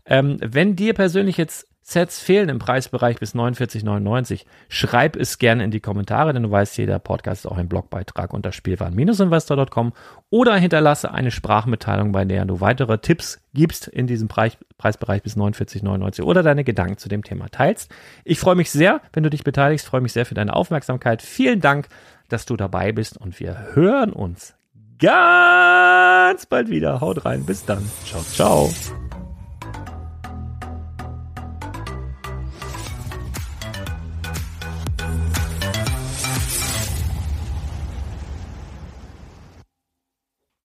Ähm, wenn dir persönlich jetzt Sets fehlen im Preisbereich bis 49,99, schreib es gerne in die Kommentare, denn du weißt, jeder Podcast ist auch ein Blogbeitrag unter spielwaren-investor.com oder hinterlasse eine Sprachmitteilung, bei der du weitere Tipps gibst in diesem Preis, Preisbereich bis 49,99 oder deine Gedanken zu dem Thema teilst. Ich freue mich sehr, wenn du dich beteiligst, freue mich sehr für deine Aufmerksamkeit. Vielen Dank, dass du dabei bist und wir hören uns ganz bald wieder. Haut rein, bis dann. Ciao, ciao.